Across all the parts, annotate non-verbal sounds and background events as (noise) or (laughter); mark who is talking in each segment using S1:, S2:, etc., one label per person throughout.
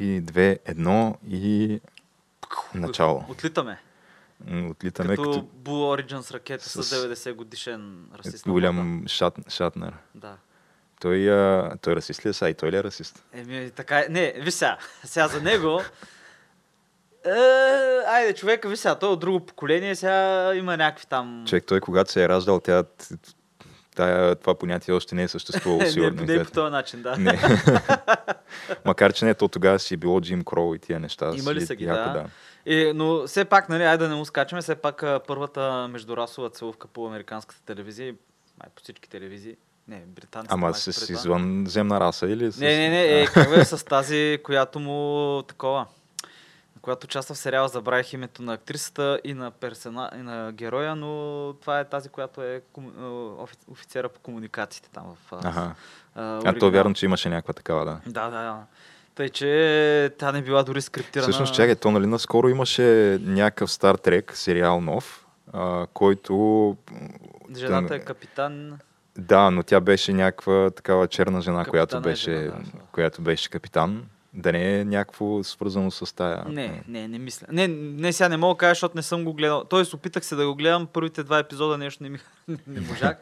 S1: 3, 2, 1 и начало.
S2: Отлитаме.
S1: Отлитаме
S2: като,
S1: като,
S2: Blue Origins ракета с,
S1: с-
S2: 90 годишен расист. борда.
S1: голям шат, Шатнер.
S2: Да.
S1: Той, а, той расист ли е сега? И той ли е расист?
S2: Еми, така е. Не, виж сега. Сега за него... Е, айде, човека, виж сега, той е от друго поколение, сега има някакви там...
S1: Човек, той когато се е раждал, тя, тая, това понятие още не е съществувало, (laughs) сигурно.
S2: не, не по този начин, да.
S1: Не. (laughs) Макар, че не, то тогава си е било Джим Кроу и тия неща.
S2: Има ли
S1: си
S2: са ги,
S1: яко,
S2: да. И, но все пак, нали, айде да не му скачаме, все пак първата междурасова целувка по американската телевизия, и май по всички телевизии, не, британците.
S1: Ама с извънземна раса или с...
S2: Не, не, не, е, как бе, с тази, която му такова, която участва в сериала, забравих името на актрисата и на, персона, и на героя, но това е тази, която е кому- офи- офицера по комуникациите там в
S1: Ага.
S2: а,
S1: А то
S2: оригинал.
S1: вярно, че имаше някаква такава, да.
S2: Да, да, да. Тъй, че тя не била дори скриптирана.
S1: Всъщност, чакай, то нали наскоро имаше някакъв Стар Трек, сериал нов, а, който...
S2: Жената
S1: Та-
S2: е капитан.
S1: Да, но тя беше някаква такава черна жена, която
S2: е
S1: беше,
S2: жена, да.
S1: която беше капитан. Да не е някакво свързано с тая.
S2: Не, не, не мисля. Не, не, сега не мога да кажа, защото не съм го гледал. Тоест, опитах се да го гледам, първите два епизода нещо не, ми, (laughs) не можах.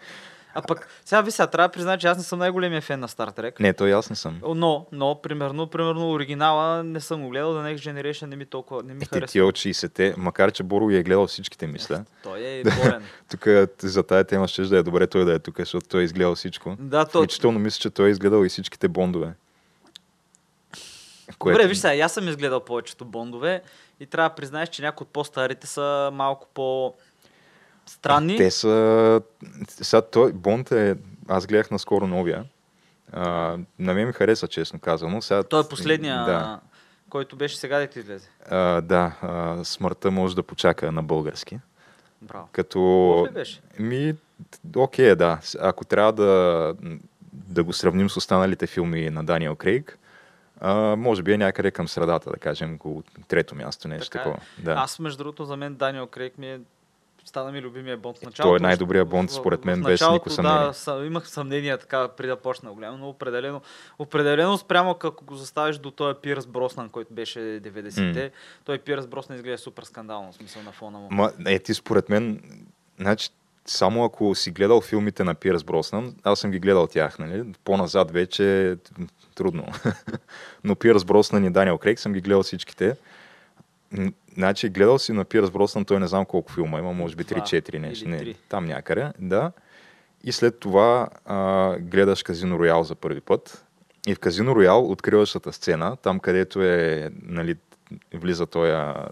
S2: А пък, сега ви сега, трябва да призная, че аз не съм най-големия фен на Star Trek.
S1: Не, то и аз не съм.
S2: Но, но, примерно, примерно, оригинала не съм го гледал, The Next Generation не ми толкова, не ми
S1: Е, ти,
S2: харесва.
S1: ти от 60-те, макар че Боро е гледал всичките, мисля.
S2: Той е болен. (laughs)
S1: Тук за тая тема ще да е добре той да е тук, защото той е изгледал всичко.
S2: да, то...
S1: Включително мисля, че той е изгледал и всичките бондове.
S2: Добре, виж сега, аз съм изгледал повечето бондове и трябва да признаеш, че някои от по-старите са малко по странни.
S1: Те са... Сега той, Бонд е... Аз гледах наскоро новия. А, на мен ми хареса, честно казано. Сега,
S2: Той е последния,
S1: Да,
S2: който беше сега да ти излезе.
S1: а, да а, смъртта може да почака на български.
S2: Браво.
S1: Като...
S2: Ли беше?
S1: Ми, окей, да. Ако трябва да, да го сравним с останалите филми на Даниел Крейг, а, може би е някъде към средата, да кажем, около трето място, нещо
S2: Така е.
S1: такова. Да.
S2: Аз, между другото, за мен Даниел Крейг ми е стана ми любимия Бонд в началото.
S1: Той е най-добрият Бонд, според мен, без никакво съмнение.
S2: Да, имах съмнения така преди да почна да го гледам, но определено, определено спрямо ако го заставиш до този Пирс Броснан, който беше 90-те, той Пирс Броснан изглежда супер скандално, в смисъл на фона му.
S1: Ма, е, ти според мен, значи, само ако си гледал филмите на Пирс Броснан, аз съм ги гледал тях, нали? По-назад вече трудно. (laughs) Но Пирс Броснан и Даниел Крейг съм ги гледал всичките. Значи, гледал си на Пирс Броснан, той не знам колко филма има, може би
S2: Два
S1: 3-4 нещо. Не, там някъде, да. И след това а, гледаш Казино Роял за първи път. И в Казино Роял откриващата сцена, там където е, нали, влиза той а,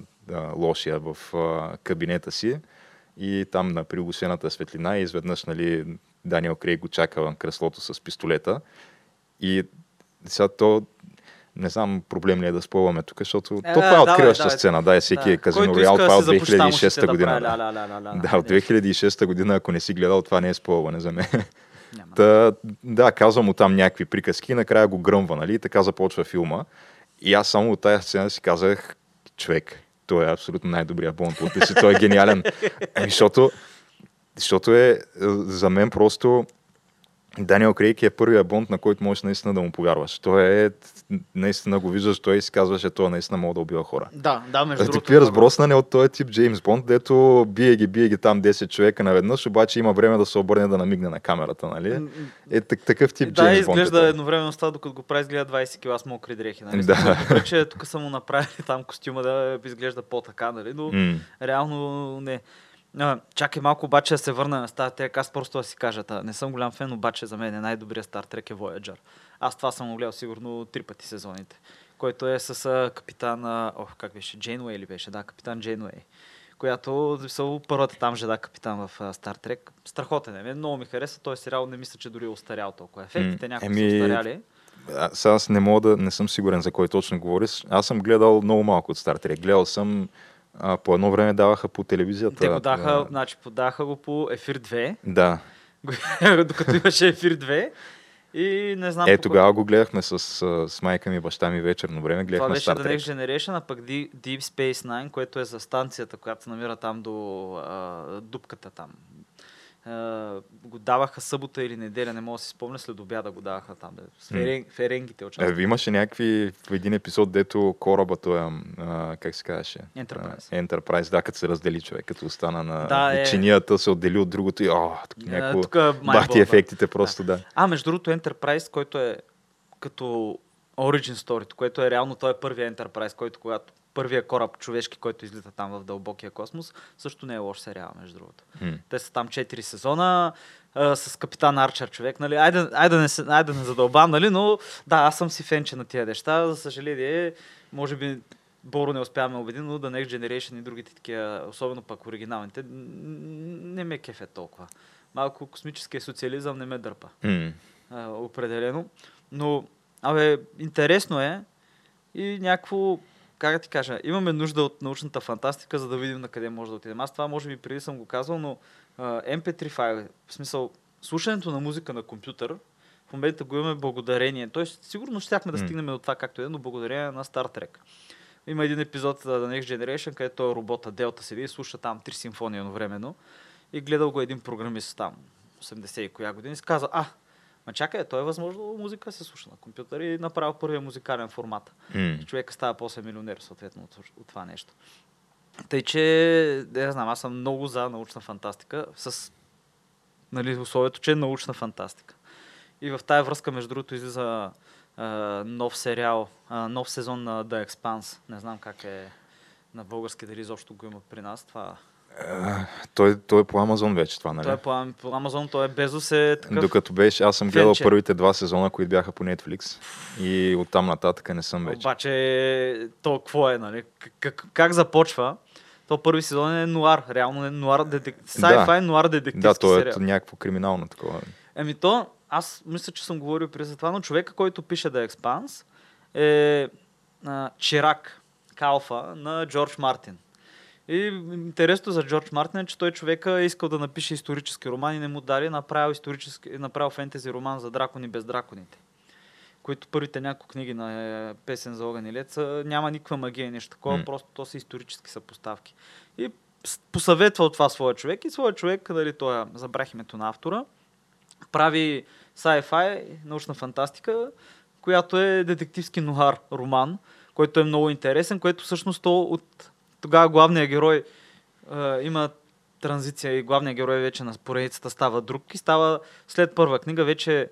S1: лошия в а, кабинета си и там на приглушената светлина и изведнъж нали, Даниел Крейг го чака в креслото с пистолета. И сега то не знам проблем ли е да спойваме тук, защото
S2: Е,
S1: то това е откриваща
S2: давай.
S1: сцена. Да, всеки е Казино
S2: иска да
S1: това е
S2: си
S1: от
S2: започне там ушите
S1: 2006
S2: да
S1: година. да.
S2: ля, ля, ля, ля, ля,
S1: Да, от 2006 година, ако не си гледал, това не е спойване за мен.
S2: Няма.
S1: Та, да, казвам му там някакви приказки и накрая го гръмва, нали? И така започва филма. И аз само от тази сцена си казах, човек, той е абсолютно най-добрият Бонд. Той е гениален. (laughs) Ами, защото, защото е, за мен просто Даниел Крейг е първия Бонд, на който можеш наистина да му повярваш. Той е, наистина го виждаш, той си казва, че той наистина може да убива хора.
S2: Да, да, между другото.
S1: Пирс Броснан е от този тип Джеймс Бонд, дето бие ги, бие ги там 10 човека наведнъж, обаче има време да се обърне да намигне на камерата, нали? Е так, такъв тип
S2: Да,
S1: Джеймс Бонд. е
S2: изглежда
S1: той.
S2: едновременно с това, докато го прави, изглежда 20 кила с мокри дрехи. Нали?
S1: Да.
S2: Че тук са му направили там костюма да изглежда по-така, нали? но
S1: М.
S2: реално не. А, чакай малко обаче да се върна на Star Trek. Аз просто да си кажа, та, не съм голям фен, обаче за мен е най-добрият Star Trek е Voyager. Аз това съм гледал сигурно три пъти сезоните. Който е с а, капитан, а, ох, как беше, Джейнуей ли беше? Да, капитан Джейнуей. Която са първата там жена капитан в Star Trek. Страхотен е. Мен Много ми хареса. Той сериал не мисля, че дори е устарял толкова. Ефектите някои
S1: еми,
S2: са устаряли.
S1: А, сега аз не мога да, не съм сигурен за кой точно говориш. Аз съм гледал много малко от Star Trek. Гледал съм, а, по едно време даваха по телевизията.
S2: Те го даха,
S1: а,
S2: значи подаха го по ефир 2,
S1: Да. (laughs)
S2: докато имаше ефир 2. И не знам
S1: Е, тогава го гледахме с, с майка ми баща ми вечерно време.
S2: Това
S1: Гледахме
S2: беше
S1: Star
S2: The Next
S1: Trek.
S2: Generation, а пък Deep Deep Space Nine, което е за станцията, която се намира там до а, дупката там. А, го даваха събота или неделя, не мога да си спомня, след обяда го даваха там. Де. С ферен, ференгите
S1: Е,
S2: участваха.
S1: имаше някакви в един епизод, дето кораба той е, а, как се казваше?
S2: Enterprise.
S1: Enterprise, да, като се раздели човек, като остана на
S2: Да,
S1: да,
S2: е.
S1: чинията, се отдели от другото и о, тук
S2: А,
S1: някакво
S2: тук е
S1: бахти ефектите просто, да.
S2: А, между другото, Enterprise, който е като Origin Story, което е реално той е първия Enterprise, който когато първия кораб човешки, който излита там в дълбокия космос, също не е лош сериал, между другото.
S1: М.
S2: Те са там 4 сезона а, с капитан Арчер човек, нали? Айде, айде, не, айде не задълбам, нали? Но да, аз съм си фенче на тия неща. За съжаление, може би Боро не успяваме да убедим, но The Next Generation и другите такива, особено пък оригиналните, не ме кефе толкова. Малко космическия социализъм не ме дърпа
S1: М.
S2: а, определено. Но, абе, интересно е и някакво, как да ти кажа, имаме нужда от научната фантастика, за да видим на къде може да отидем. Аз това може би преди съм го казвал, но а, MP3 файл, в смисъл, слушането на музика на компютър, в момента го имаме благодарение. Тоест, сигурно щяхме да стигнем до това както е, но благодарение на Star Trek. Има един епизод за The Next Generation, където той робота Делта седи и слуша там три симфонии едновременно. И гледал го един програмист там, 80 и коя година, и каза, а, ма чакай, то е възможно музика се слуша на компютър и направил първия музикален формат. И човека става после милионер, съответно, от, от това нещо. Тъй, че, я знам, аз съм много за научна фантастика, с нали, условието, че е научна фантастика. И в тая връзка, между другото, излиза а, нов сериал, а, нов сезон на The Expanse. Не знам как е на български, дали изобщо го има при нас. Това,
S1: Той, той е по Амазон вече това, нали?
S2: той е по, по Амазон, той е Безос е такъв.
S1: Докато беше, аз съм гледал
S2: фенче.
S1: първите два сезона, които бяха по Netflix и оттам нататък не съм вече.
S2: Обаче, то какво е, нали? Как, как, започва? То първи сезон е нуар, реално е нуар детек... sci-fi нуар детективски
S1: Да, то е
S2: сериал.
S1: някакво криминално такова.
S2: Еми то, аз мисля, че съм говорил преди за това, но човека, който пише The Expanse е а, Чирак Калфа на Джордж Мартин. И интересно за Джордж Мартин е, че той човека е искал да напише исторически роман и не му дали, направил, исторически, направил фентези роман за дракони без драконите. Които първите няколко книги на е, Песен за огън и лед няма никаква магия и нещо такова,
S1: М.
S2: просто то са исторически съпоставки. И с- посъветва от това своя човек и своя човек, дали той, е- забрах името на автора, прави sci-fi, научна фантастика, която е детективски нуар роман, който е много интересен, което всъщност то от тогава главният герой е, има транзиция и главният герой вече на поредицата става друг и става след първа книга вече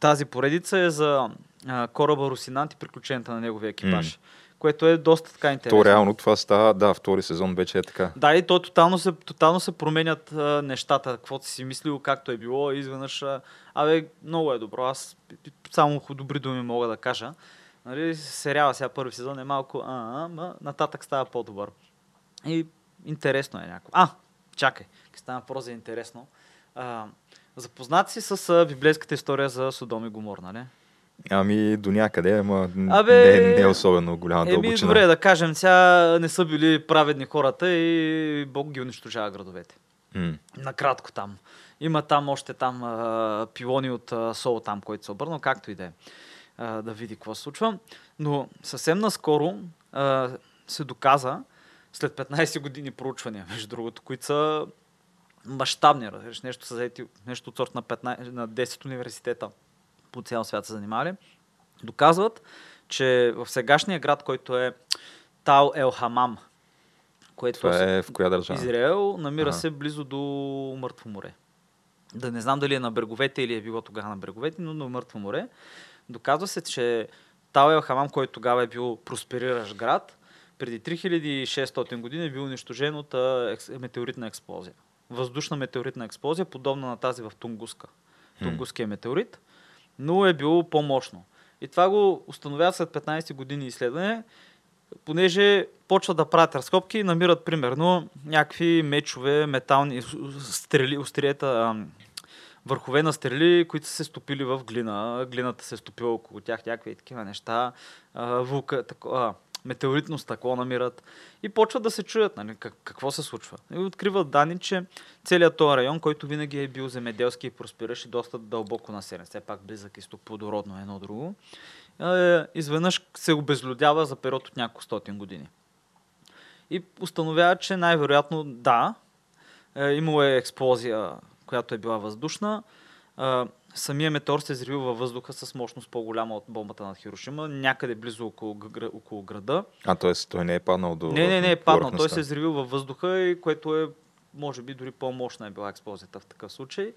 S2: тази поредица е за а, кораба Русинант и приключенията на неговия екипаж, което е доста така интересно.
S1: То реално това става, да, втори сезон вече е така.
S2: Да, и то тотално се, тотално се променят а, нещата, каквото си мислил, както е било, изведнъж, а, абе, много е добро, аз само добри думи мога да кажа. Нали, сериала сега първи сезон е малко, а, а, ма, нататък става по-добър. И интересно е някакво. А, чакай, ке стана въпрос за интересно. А, запознат си с а, библейската история за Содом и Гомор, нали?
S1: Ами до някъде, ама
S2: Абе,
S1: не, не е особено голяма
S2: Еми,
S1: дълбочина.
S2: добре, да кажем, сега не са били праведни хората и Бог ги унищожава градовете.
S1: М.
S2: Накратко там. Има там още там а, пилони от а, Сол там, който се обърнал, както и да е. А, да види какво се случва. Но съвсем наскоро а, се доказа, след 15 години проучвания, между другото, които са мащабни, нещо са заети, нещо от сорт на, 15, на 10 университета по цял свят са занимали, доказват, че в сегашния град, който е Тал Ел Хамам, което
S1: Това е в коя държава?
S2: Израел намира
S1: Ага.
S2: се близо до Мъртво море. Да не знам дали е на бреговете или е било тогава на бреговете, но на Мъртво море. Доказва се, че Тал Ел Хамам, който тогава е бил проспериращ град, преди 3600 години е бил унищожен от метеоритна експлозия. Въздушна метеоритна експлозия, подобна на тази в Тунгуска. Тунгуския метеорит, но е било по-мощно. И това го установяват след 15 години изследване, понеже почват да правят разкопки и намират примерно някакви мечове, метални стрели, остриета, върхове на стрели, които са се стопили в глина. Глината се е стопила около тях, някакви такива неща. вулка, тако, метеоритно стъкло намират и почват да се чуят нали, как, какво се случва. И откриват данни, че целият този район, който винаги е бил земеделски и проспираше доста дълбоко населен, все пак близък изток, плодородно едно друго, е, изведнъж се обезлюдява за период от няколко стотин години. И установява, че най-вероятно да, е, имало е експлозия, която е била въздушна, самия метеор се е във въздуха с мощност по-голяма от бомбата на Хирошима, някъде близо около, около града.
S1: А, т.е. той не е паднал до
S2: Не, не, не е паднал. Той се е взривил във въздуха, и което е, може би, дори по-мощна е била експлозията в такъв случай.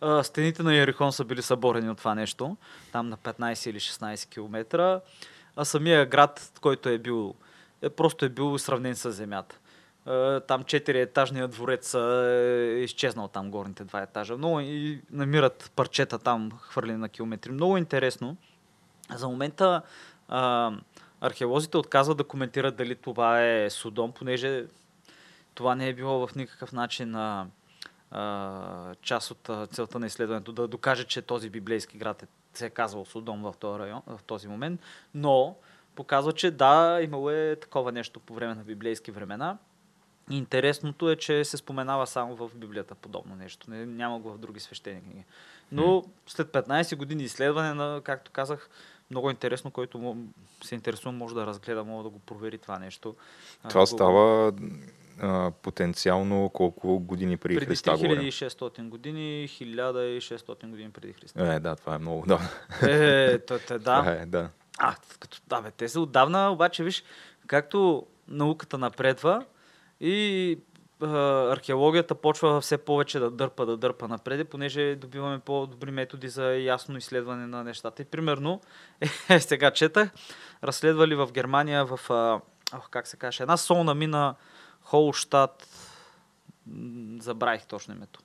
S2: А, стените на Ярихон са били съборени от това нещо, там на 15 или 16 км. А самия град, който е бил, е, просто е бил сравнен с земята. Е, там четири етажния дворец е изчезнал там горните два етажа. Много и намират парчета там хвърлени на километри. Много интересно. За момента а, археолозите отказват да коментират дали това е Содом, понеже това не е било в никакъв начин а, а, част от а, целта на изследването, да докаже, че този библейски град е, се е казвал Содом в този, район, в този момент, но показва, че да, имало е такова нещо по време на библейски времена. Интересното е, че се споменава само в Библията подобно нещо. Не, няма го в други свещени книги. Но след 15 години изследване на, както казах, много интересно, който се интересува, може да разгледа, може да го провери това нещо.
S1: Това става а, потенциално колко години преди,
S2: преди
S1: Христа?
S2: Преди 3600 години, 1600 години преди Христа.
S1: Е, да, това е много да.
S2: Е, то, те, да.
S1: Това е, да.
S2: А, като, да, бе, те са отдавна, обаче, виж, както науката напредва, и археологията почва все повече да дърпа, да дърпа напред, понеже добиваме по-добри методи за ясно изследване на нещата. И примерно, (laughs) е, сега четах, разследвали в Германия в, а, как се каже, една солна мина Холштадт, забравих точно името.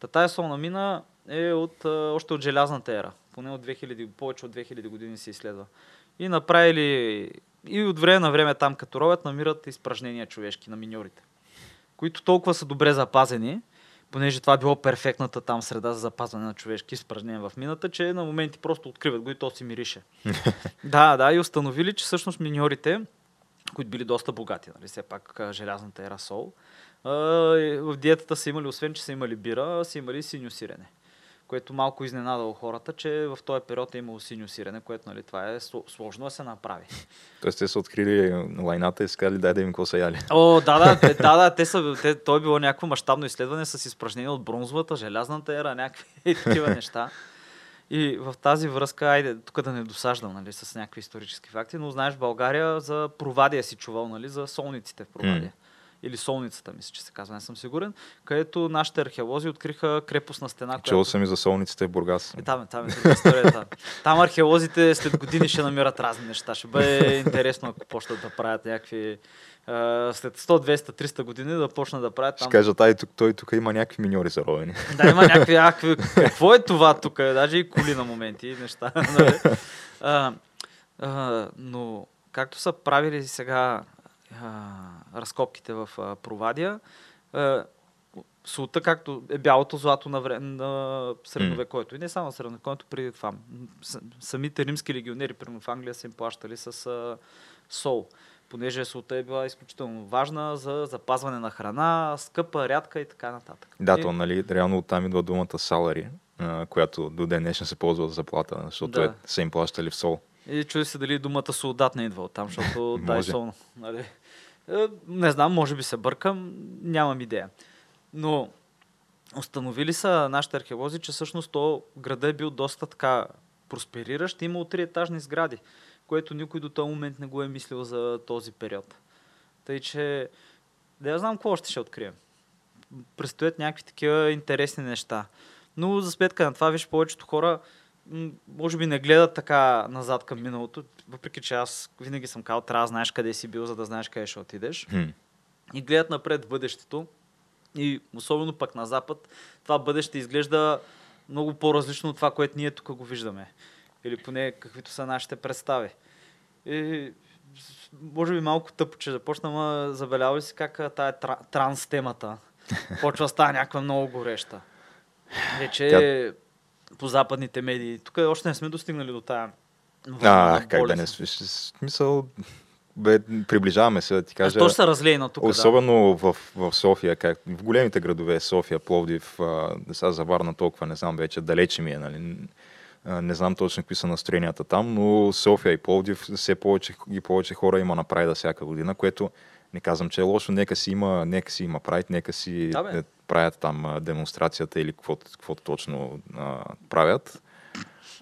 S2: Та тая солна мина е от, още от желязната ера. Поне от 2000, повече от 2000 години се изследва. И направили и от време на време там като ровят намират изпражнения човешки на миньорите, които толкова са добре запазени, понеже това било перфектната там среда за запазване на човешки изпражнения в мината, че на моменти просто откриват го и то си мирише. (laughs) да, да, и установили, че всъщност миньорите, които били доста богати, нали, все пак желязната ера сол, в диетата са имали, освен че са имали бира, са имали синьо сирене което малко изненадало хората, че в този период е имало синьо сирене, което нали, това е сложно да се направи.
S1: Тоест те са открили лайната и са казали дай да им какво са яли.
S2: О, да, да, те, да, да те са, те, то е било някакво мащабно изследване с изпражнения от бронзовата, желязната ера, някакви (laughs) такива неща. И в тази връзка, айде, тук да не досаждам нали, с някакви исторически факти, но знаеш, България за провадия си чувал, нали, за солниците в провадия. Mm или Солницата, мисля, че се казва, не съм сигурен, където нашите археолози откриха крепостна стена.
S1: Чул която... съм и за Солниците в Бургас.
S2: Е, там, там е историята. Там археолозите след години ще намират разни неща. Ще бъде интересно, ако почнат да правят някакви след 100, 200, 300 години да почна да правят
S1: там. Ще кажа, той, тук, той тук има някакви миньори заровени.
S2: Да, има някакви, някакви. Какво е това тук? Даже и коли на моменти, неща. Нали? А, а, но както са правили сега а, разкопките в а, Провадия. А, султа, както е бялото злато на, време, на средновековето. Mm. И не само средновековето, преди това. Самите римски легионери, примерно в Англия, са им плащали с а, сол понеже солта е била изключително важна за запазване на храна, скъпа, рядка и така нататък.
S1: Да, и... то, нали, реално оттам идва думата салари, която до ден днешен се ползва за заплата, защото да. е, са им плащали в сол.
S2: И чуди се дали думата солдат не идва оттам, защото (laughs) дай солно. Нали? Е, не знам, може би се бъркам, нямам идея. Но установили са нашите археолози, че всъщност то града е бил доста така проспериращ, имал три етажни сгради, което никой до този момент не го е мислил за този период. Тъй, че да я знам какво още ще открием. Предстоят някакви такива интересни неща. Но за сметка на това, виж, повечето хора може би не гледат така назад към миналото, въпреки че аз винаги съм казал, трябва да знаеш къде си бил, за да знаеш къде ще отидеш.
S1: Хм.
S2: И гледат напред бъдещето. И особено пък на Запад, това бъдеще изглежда много по-различно от това, което ние тук го виждаме. Или поне каквито са нашите представи. И може би малко тъпо, че започна, ма забелява ли си как тая тра, транс темата (laughs) почва да става някаква много гореща. Вече по западните медии. Тук още не сме достигнали до тая
S1: А, как да не свиш. Смисъл, бе, приближаваме се, да ти кажа.
S2: то ще се разлее на тук. Да.
S1: Особено в, в София, как, в големите градове, София, Пловдив, а, сега за Варна толкова не знам вече, далече ми е, нали? А, не знам точно какви са настроенията там, но София и Пловдив все повече и повече хора има на прайда всяка година, което не казвам, че е лошо, нека си има, нека си има прайд, нека си
S2: Да, бе.
S1: е, правят там демонстрацията или каквото, каквото точно а, правят.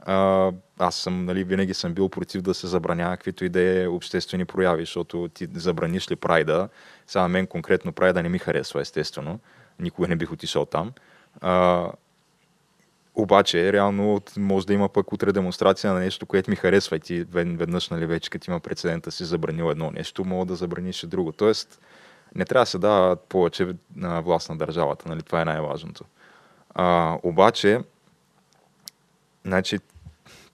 S1: А, аз съм, нали, винаги съм бил против да се забранява каквито и да е обществени прояви, защото ти забраниш ли прайда, сега мен конкретно прайда не ми харесва, естествено. Никога не бих отишъл там. А, обаче, реално може да има пък утре демонстрация на нещо, което ми харесва и ти вед- веднъж, нали, вече като има прецедента си забранил едно нещо, мога да забраниш и друго. Тоест, не трябва да се дава повече на власт на държавата, нали, това е най-важното. А, обаче, значи,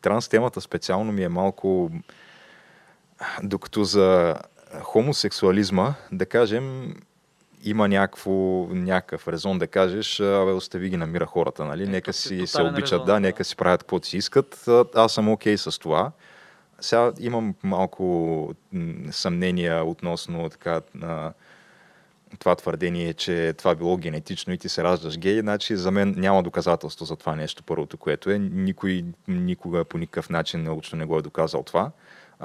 S1: транс темата специално ми е малко, докато за хомосексуализма, да кажем, има някакво, някакъв резон да кажеш, абе, остави ги намира хората, нали?
S2: Е,
S1: нека
S2: си
S1: се обичат,
S2: резон,
S1: да,
S2: да.
S1: нека си правят каквото си искат. А, Аз съм окей с това. Сега имам малко съмнения относно така, на това твърдение, че това било генетично и ти се раждаш гей, значи за мен няма доказателство за това нещо, първото, което е. Никой никога по никакъв начин научно не го е доказал това.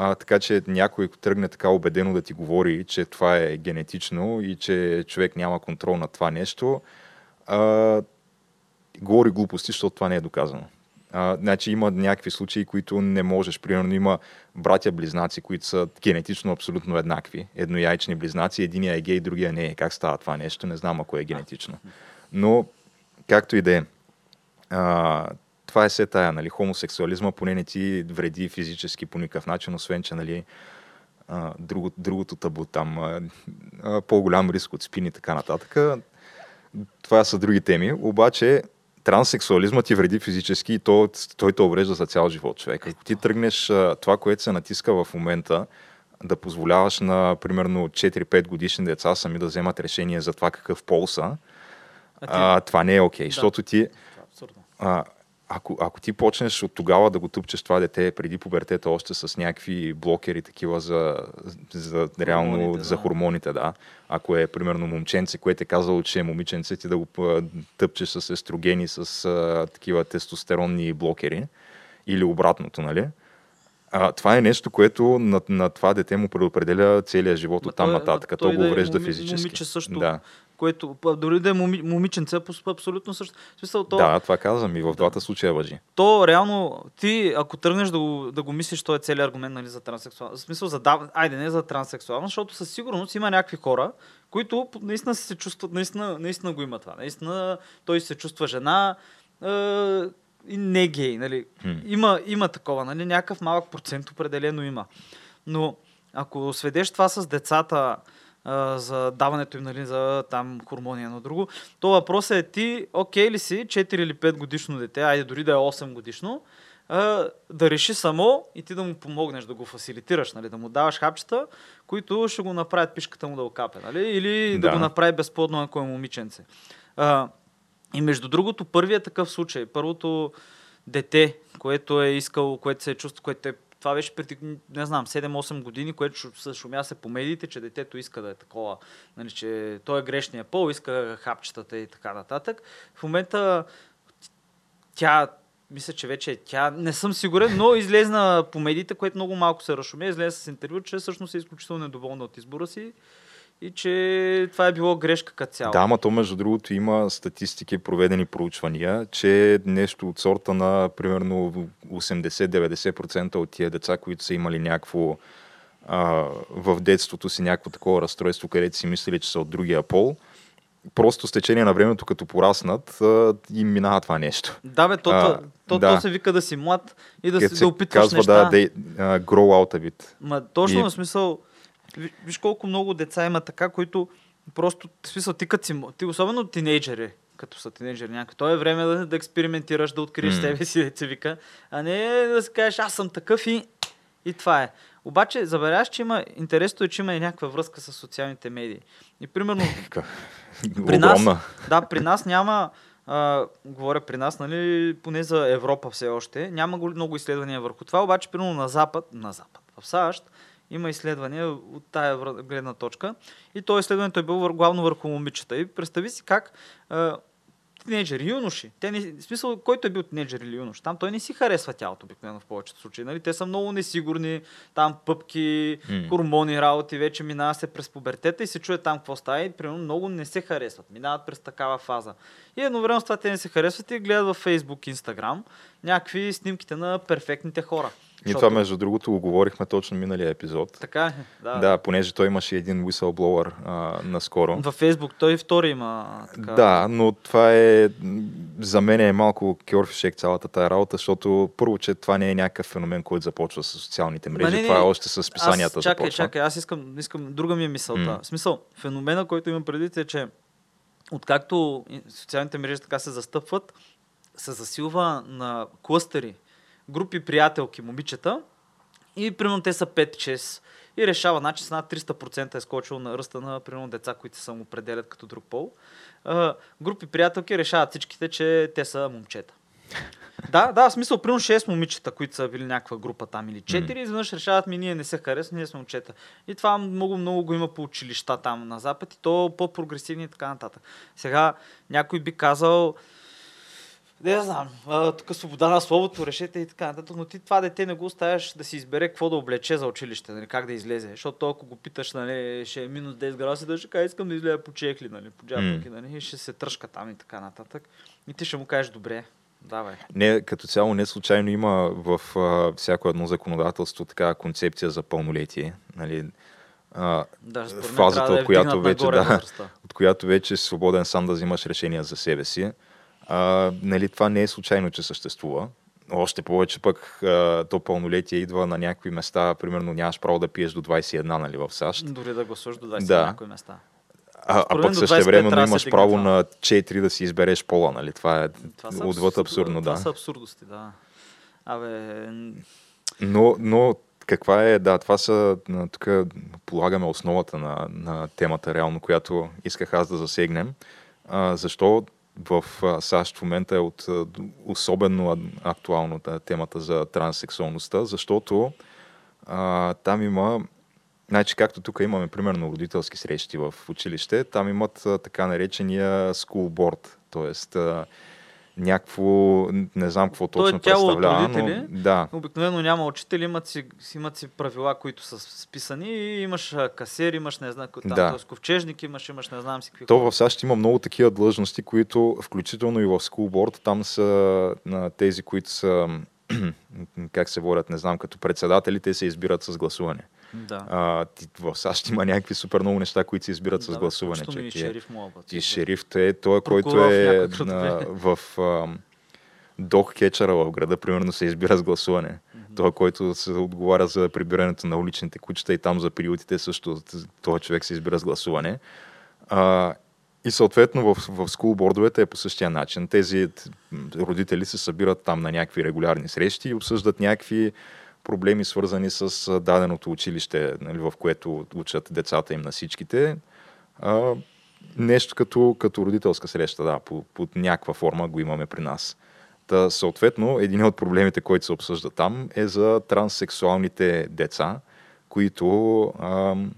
S1: А, така че някой тръгне така убедено да ти говори, че това е генетично и че човек няма контрол над това нещо, а, говори глупости, защото това не е доказано. А, значи има някакви случаи, които не можеш. Примерно има братя-близнаци, които са генетично абсолютно еднакви. Еднояйчни близнаци, единия е гей, другия не е. Как става това нещо? Не знам ако е генетично. Но, както и да е, това е се тая, нали, хомосексуализма поне не ти вреди физически по никакъв начин, освен, че, нали, а, друго, другото табу там, а, а, по-голям риск от спин и така нататък. Това са други теми, обаче транссексуализмът ти вреди физически и то, той те уврежда за цял живот човек. Ако ти тръгнеш това, което се натиска в момента, да позволяваш на примерно 4-5 годишни деца сами да вземат решение за това какъв пол са,
S2: А ти-
S1: а, това не е окей,
S2: Да.
S1: защото ти
S2: Това е абсурдно.
S1: а, ако, ако ти почнеш от тогава да го тъпчеш това дете преди пубертета още с някакви блокери такива за, за реално
S2: Хормоните,
S1: за
S2: да.
S1: хормоните, да. Ако е примерно момченце, което е казало, че е момиченце, ти да го тъпчеш с естрогени, с а, такива тестостеронни блокери или обратното, нали? А, това е нещо, което на, на това дете му предопределя целия живот от там
S2: той-
S1: нататък. То
S2: той
S1: го
S2: да е
S1: уврежда физически.
S2: момиче също.
S1: Да.
S2: Което, дори да е моми, момиченце, е абсолютно също. В смисъл, то,
S1: да, това казвам и в двата случая въжи.
S2: то реално, ти, ако тръгнеш да го, да го мислиш, то е целият аргумент нали, за транссексуалност. В смисъл, за да, айде, не за транссексуалност, защото със сигурност има някакви хора, които наистина се чувстват, наистина, наистина го има това. Наистина той се чувства жена е, и не гей. Нали.
S1: Хм.
S2: Има, има такова, нали, някакъв малък процент определено има. Но ако сведеш това с децата, а, за даването им нали, за там хормони на друго, то въпросът е ти, окей ли си 4 или 5 годишно дете, айде дори да е 8 годишно, а, да реши само и ти да му помогнеш, да го фасилитираш, нали, да му даваш хапчета, които ще го направят пишката му да окапе, нали, или да,
S1: Да.
S2: го направи безплодно, ако е момиченце. А, и между другото, първият такъв случай, първото дете, което е искал, което се е чувство, което е това беше преди, не знам, 7-8 години, което се шумя се по медиите, че детето иска да е такова, нали, че той е грешния пол, иска хапчетата и така нататък. В момента тя, мисля, че вече е тя, не съм сигурен, но излезна по медиите, което много малко се разшумя, излезе с интервю, че всъщност е изключително недоволна от избора си и че това е било грешка като цяло.
S1: Да, то между другото има статистики, проведени проучвания, че нещо от сорта на примерно 80-90% от тия деца, които са имали някакво а, в детството си някакво такова разстройство, където си мислили, че са от другия пол, просто с течение на времето, като пораснат, им минава това нещо.
S2: Да, бе, то,
S1: А,
S2: то,
S1: да.
S2: то се вика да си млад и да, си, да опитваш
S1: казва,
S2: неща.
S1: да, they, uh, grow out a bit.
S2: Ма, точно
S1: И-
S2: в смисъл, виж колко много деца има така, които просто, в смисъл, ти като си, ти особено тинейджери, като са тинейджери някакви, то е време да, да експериментираш, да откриеш
S1: М.
S2: себе си, се вика, а не да си кажеш, аз съм такъв и, и това е. Обаче, забеляваш, че има, интересното е, че има и някаква връзка с социалните медии. И примерно, (laughs) При нас- да, при нас няма, а, говоря при нас, нали, поне за Европа все още, няма го- много изследвания върху това, обаче, примерно на Запад, на Запад, в САЩ, има изследвания от тая гледна точка. И то изследването е било главно върху момичета. И представи си как а, тинейджери, юноши, те не, в смисъл, който е бил тинейджер или юнош, там той не си харесва тялото обикновено в повечето случаи. Нали? Те са много несигурни, там пъпки,
S1: М.
S2: хормони, работи, вече минава се през пубертета и се чуе там какво става и примерно много не се харесват, минават през такава фаза. И едновременно с това те не се харесват и гледат във Facebook, Instagram някакви снимките на перфектните хора.
S1: И
S2: Защото-
S1: това, между другото, го говорихме точно миналия епизод.
S2: Така е, да.
S1: Да, понеже той имаше един whistleblower а, наскоро.
S2: Във Facebook той втори има така.
S1: Да, но това е, за мен е малко кьорфишек цялата тая работа, защото първо, че това не е някакъв феномен, който започва с социалните мрежи,
S2: не, не,
S1: това е още с писанията
S2: аз, чакай,
S1: започва.
S2: чакай, аз искам, искам, друга ми е мисълта. В смисъл, феномена, който имам предвид е, че откакто и- социалните мрежи така се застъпват, се засилва на клъстери, групи приятелки, момичета и примерно те са 5-6 и решава, значи с над 300% е скочил на ръста на примерно деца, които се самоопределят като друг пол. А, групи приятелки решават всичките, че те са момчета. (laughs) Да, да, в смисъл, примерно 6 момичета, които са били някаква група там или 4, mm. изведнъж решават ми, ние не се харесваме, ние сме момчета. И това много, много го има по училища там на Запад и то по-прогресивни и така нататък. Сега някой би казал, не знам, а, тук свобода на словото, решете и така нататък, но ти това дете не го оставяш да си избере какво да облече за училище, нали, как да излезе. Защото то, ако го питаш, нали, ще е минус 10 градуса, да ще каже, искам да излезе по чехли, нали, по джаблки, нали, ще се тръжка там и така нататък. И ти ще му кажеш, добре, давай.
S1: Не, като цяло не случайно има в а, всяко едно законодателство така концепция за пълнолетие. Нали, а,
S2: мен
S1: фазата,
S2: да е
S1: от която вече, да, от която вече си свободен сам да взимаш решения за себе си. А, нали, това не е случайно, че съществува. Още повече пък а, то пълнолетие идва на някакви места, примерно нямаш право да пиеш до 21, нали, в САЩ.
S2: Дори да гласуваш до 20
S1: Да.
S2: някои места.
S1: А, а пък също
S2: 25
S1: времено
S2: трябва да се
S1: имаш право
S2: това.
S1: на 4 да си избереш пола, нали? Това е
S2: Това
S1: отвъд
S2: абсурд-
S1: абсурдно,
S2: Това
S1: да.
S2: са абсурдости, да. Абе,
S1: Но, но каква е, да, това са, тук полагаме основата на, на темата реално, която исках аз да засегнем. А, защо в САЩ в момента е от особено актуално та- темата за транссексуалността, защото а, там има Значи, както тук имаме, примерно, родителски срещи в училище, там имат а, така наречения school board, т.е. някакво, не знам какво
S2: е
S1: точно
S2: от
S1: представлява,
S2: родители.
S1: но да,
S2: Обикновено няма учители, имат си, имат си правила, които са списани и имаш а, касир, имаш не знам, там,
S1: Да.
S2: т.е. ковчежник, имаш, имаш не знам си какви
S1: То в САЩ има много такива длъжности, които, включително и в School там са на тези, които са, (clears throat) как се водят, не знам, като председатели, те се избират с гласуване.
S2: Да.
S1: А, ти, в САЩ има някакви супер много неща, които се избират с
S2: Да, бе,
S1: гласуване.
S2: включително и
S1: е-
S2: шериф му
S1: И шериф е той, който е на, в Дог Кетчера в града, примерно се избира с гласуване. Той, който се отговаря за прибирането на уличните кучета и там за приютите също, този човек се избира с гласуване. А, и съответно в, в скулбордовете е по същия начин. Тези родители се събират там на някакви регулярни срещи и обсъждат някакви проблеми, свързани с а, даденото училище, нали, в което учат децата им на всичките. А, нещо като, като родителска среща, да, по, под някаква форма го имаме при нас. Та, съответно, един от проблемите, който се обсъжда там, е за транссексуалните деца, които ам,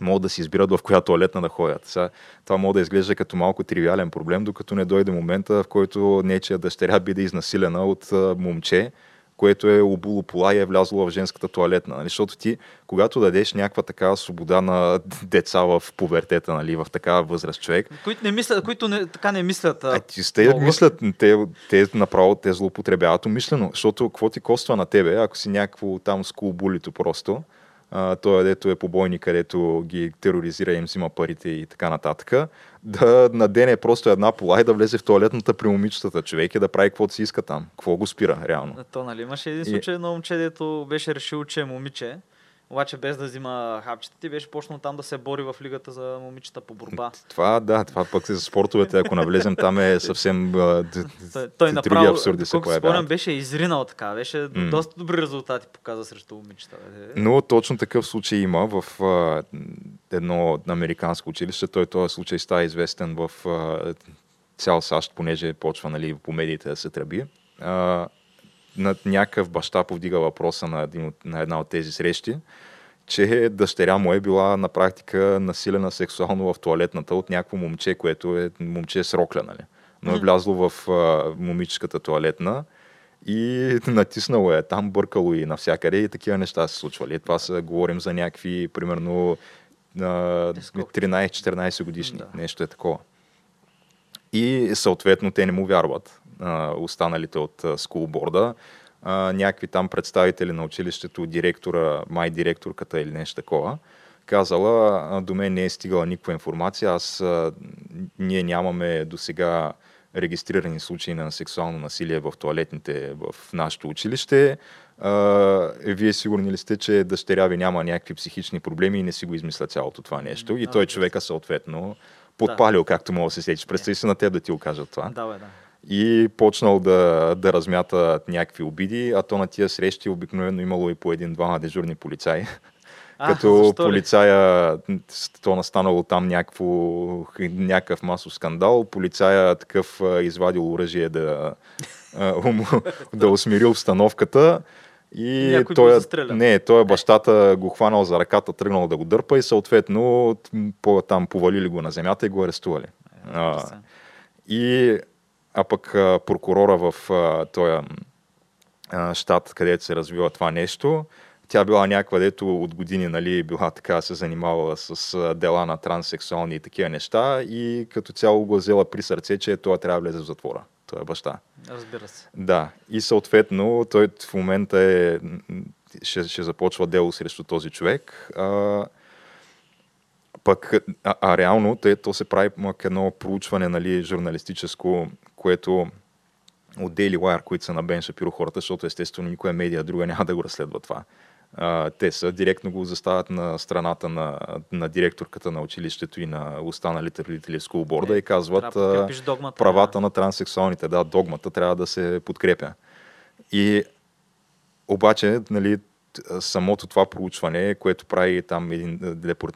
S1: могат да си избират в коя туалетна да ходят. Сега, това може да изглежда като малко тривиален проблем, докато не дойде момента, в който нечия дъщеря биде изнасилена от а, момче, което е обуло пола и е влязло в женската туалетна. Нали? Защото ти, когато дадеш някаква такава свобода на (laughs) деца в пубертета, нали, в такава възраст човек,
S2: Които, не мислят, които не, така не мислят.
S1: а
S2: А,
S1: ти сте
S2: много.
S1: мислят, те, те направо те злоупотребяват умишлено, защото какво ти коства на тебе, ако си някакво там скулбулито просто, а, той дето е побойни, където ги тероризира, им взима парите и така нататък, да надене просто една пола и да влезе в туалетната при момичетата човек и да прави каквото си иска там. Какво го спира, реално?
S2: То, нали, имаше един случай и... на момче, дето беше решил, че е момиче обаче без да взима хапчета, ти беше почнал там да се бори в лигата за момичета по борба.
S1: Това, да, това пък за спортовете, ако навлезем там е съвсем той,
S2: той направо, други абсурди се появяват. Спомням, беше изринал така, беше mm. доста добри резултати показа срещу момичета.
S1: Но точно такъв случай има в а, едно американско училище. Той този случай става известен в а, цял САЩ, понеже почва нали, по медиите да се тръби. А, на някакъв баща повдига въпроса на, един, на една от тези срещи, че дъщеря му е била на практика насилена сексуално в туалетната от някакво момче, което е момче с рокля, нали? Но е влязло в а, момичката туалетна и (laughs) натиснало е там, бъркало и навсякъде и такива неща се случвали. Това са, говорим за някакви, примерно, 13-14 годишни. Да. Нещо е такова. И съответно те не му вярват а, останалите от скулборда. някакви там представители на училището, директора, май директорката или нещо такова, казала, до мен не е стигала никаква информация, аз, ние нямаме до сега регистрирани случаи на сексуално насилие в туалетните в нашето училище. А, вие сигурни ли сте, че дъщеря ви няма някакви психични проблеми и не си го измисля цялото това нещо? И той човека съответно подпалил, да. както мога да се сетиш. Представи се на теб да ти окажат това.
S2: Да, бе, да
S1: и почнал да, да размята някакви обиди, а то на тия срещи обикновено имало и по един-двама дежурни полицаи. А, като полицая, то настанало там някакво, някакъв масов скандал, полицая такъв извадил оръжие да, да усмири обстановката. И той, е- не, той е бащата го хванал за ръката, тръгнал да го дърпа и съответно по, там повалили го на земята и го арестували. Е, а, и а пък а, прокурора в този щат, където се развива това нещо, тя била някаква, дето от години нали, била така се занимавала с дела на транссексуални и такива неща и като цяло го взела при сърце, че това трябва да влезе в затвора. Той е баща.
S2: Разбира се.
S1: Да. И съответно той в момента е, ще, ще започва дело срещу този човек. А, пък, а, а реално, то, то се прави едно проучване нали, журналистическо което от Daily Wire, които са на Бен Шапиро хората, защото естествено никоя медия друга няма да го разследва това. А, те са директно го заставят на страната на, на директорката на училището и на останалите родители в скулборда е, и казват да догмата, правата да. на транссексуалните. Да, догмата трябва да се подкрепя. И обаче, нали, самото това проучване, което прави там един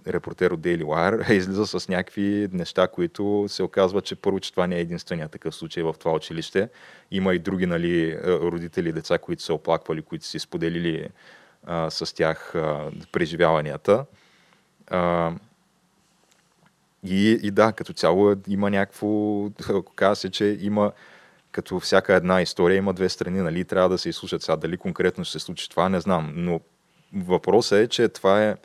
S1: репортер от Daily Wire, (laughs) излиза с някакви неща, които се оказва, че първо, че това не е единствения такъв случай в това училище. Има и други нали, родители, деца, които са оплаквали, които си споделили а, с тях а, преживяванията. А, и, и да, като цяло има някакво, (laughs) казва се, че има като всяка една история има две страни, нали, трябва да се изслушат сега. Дали конкретно ще се случи това, не знам. Но въпросът е, че това е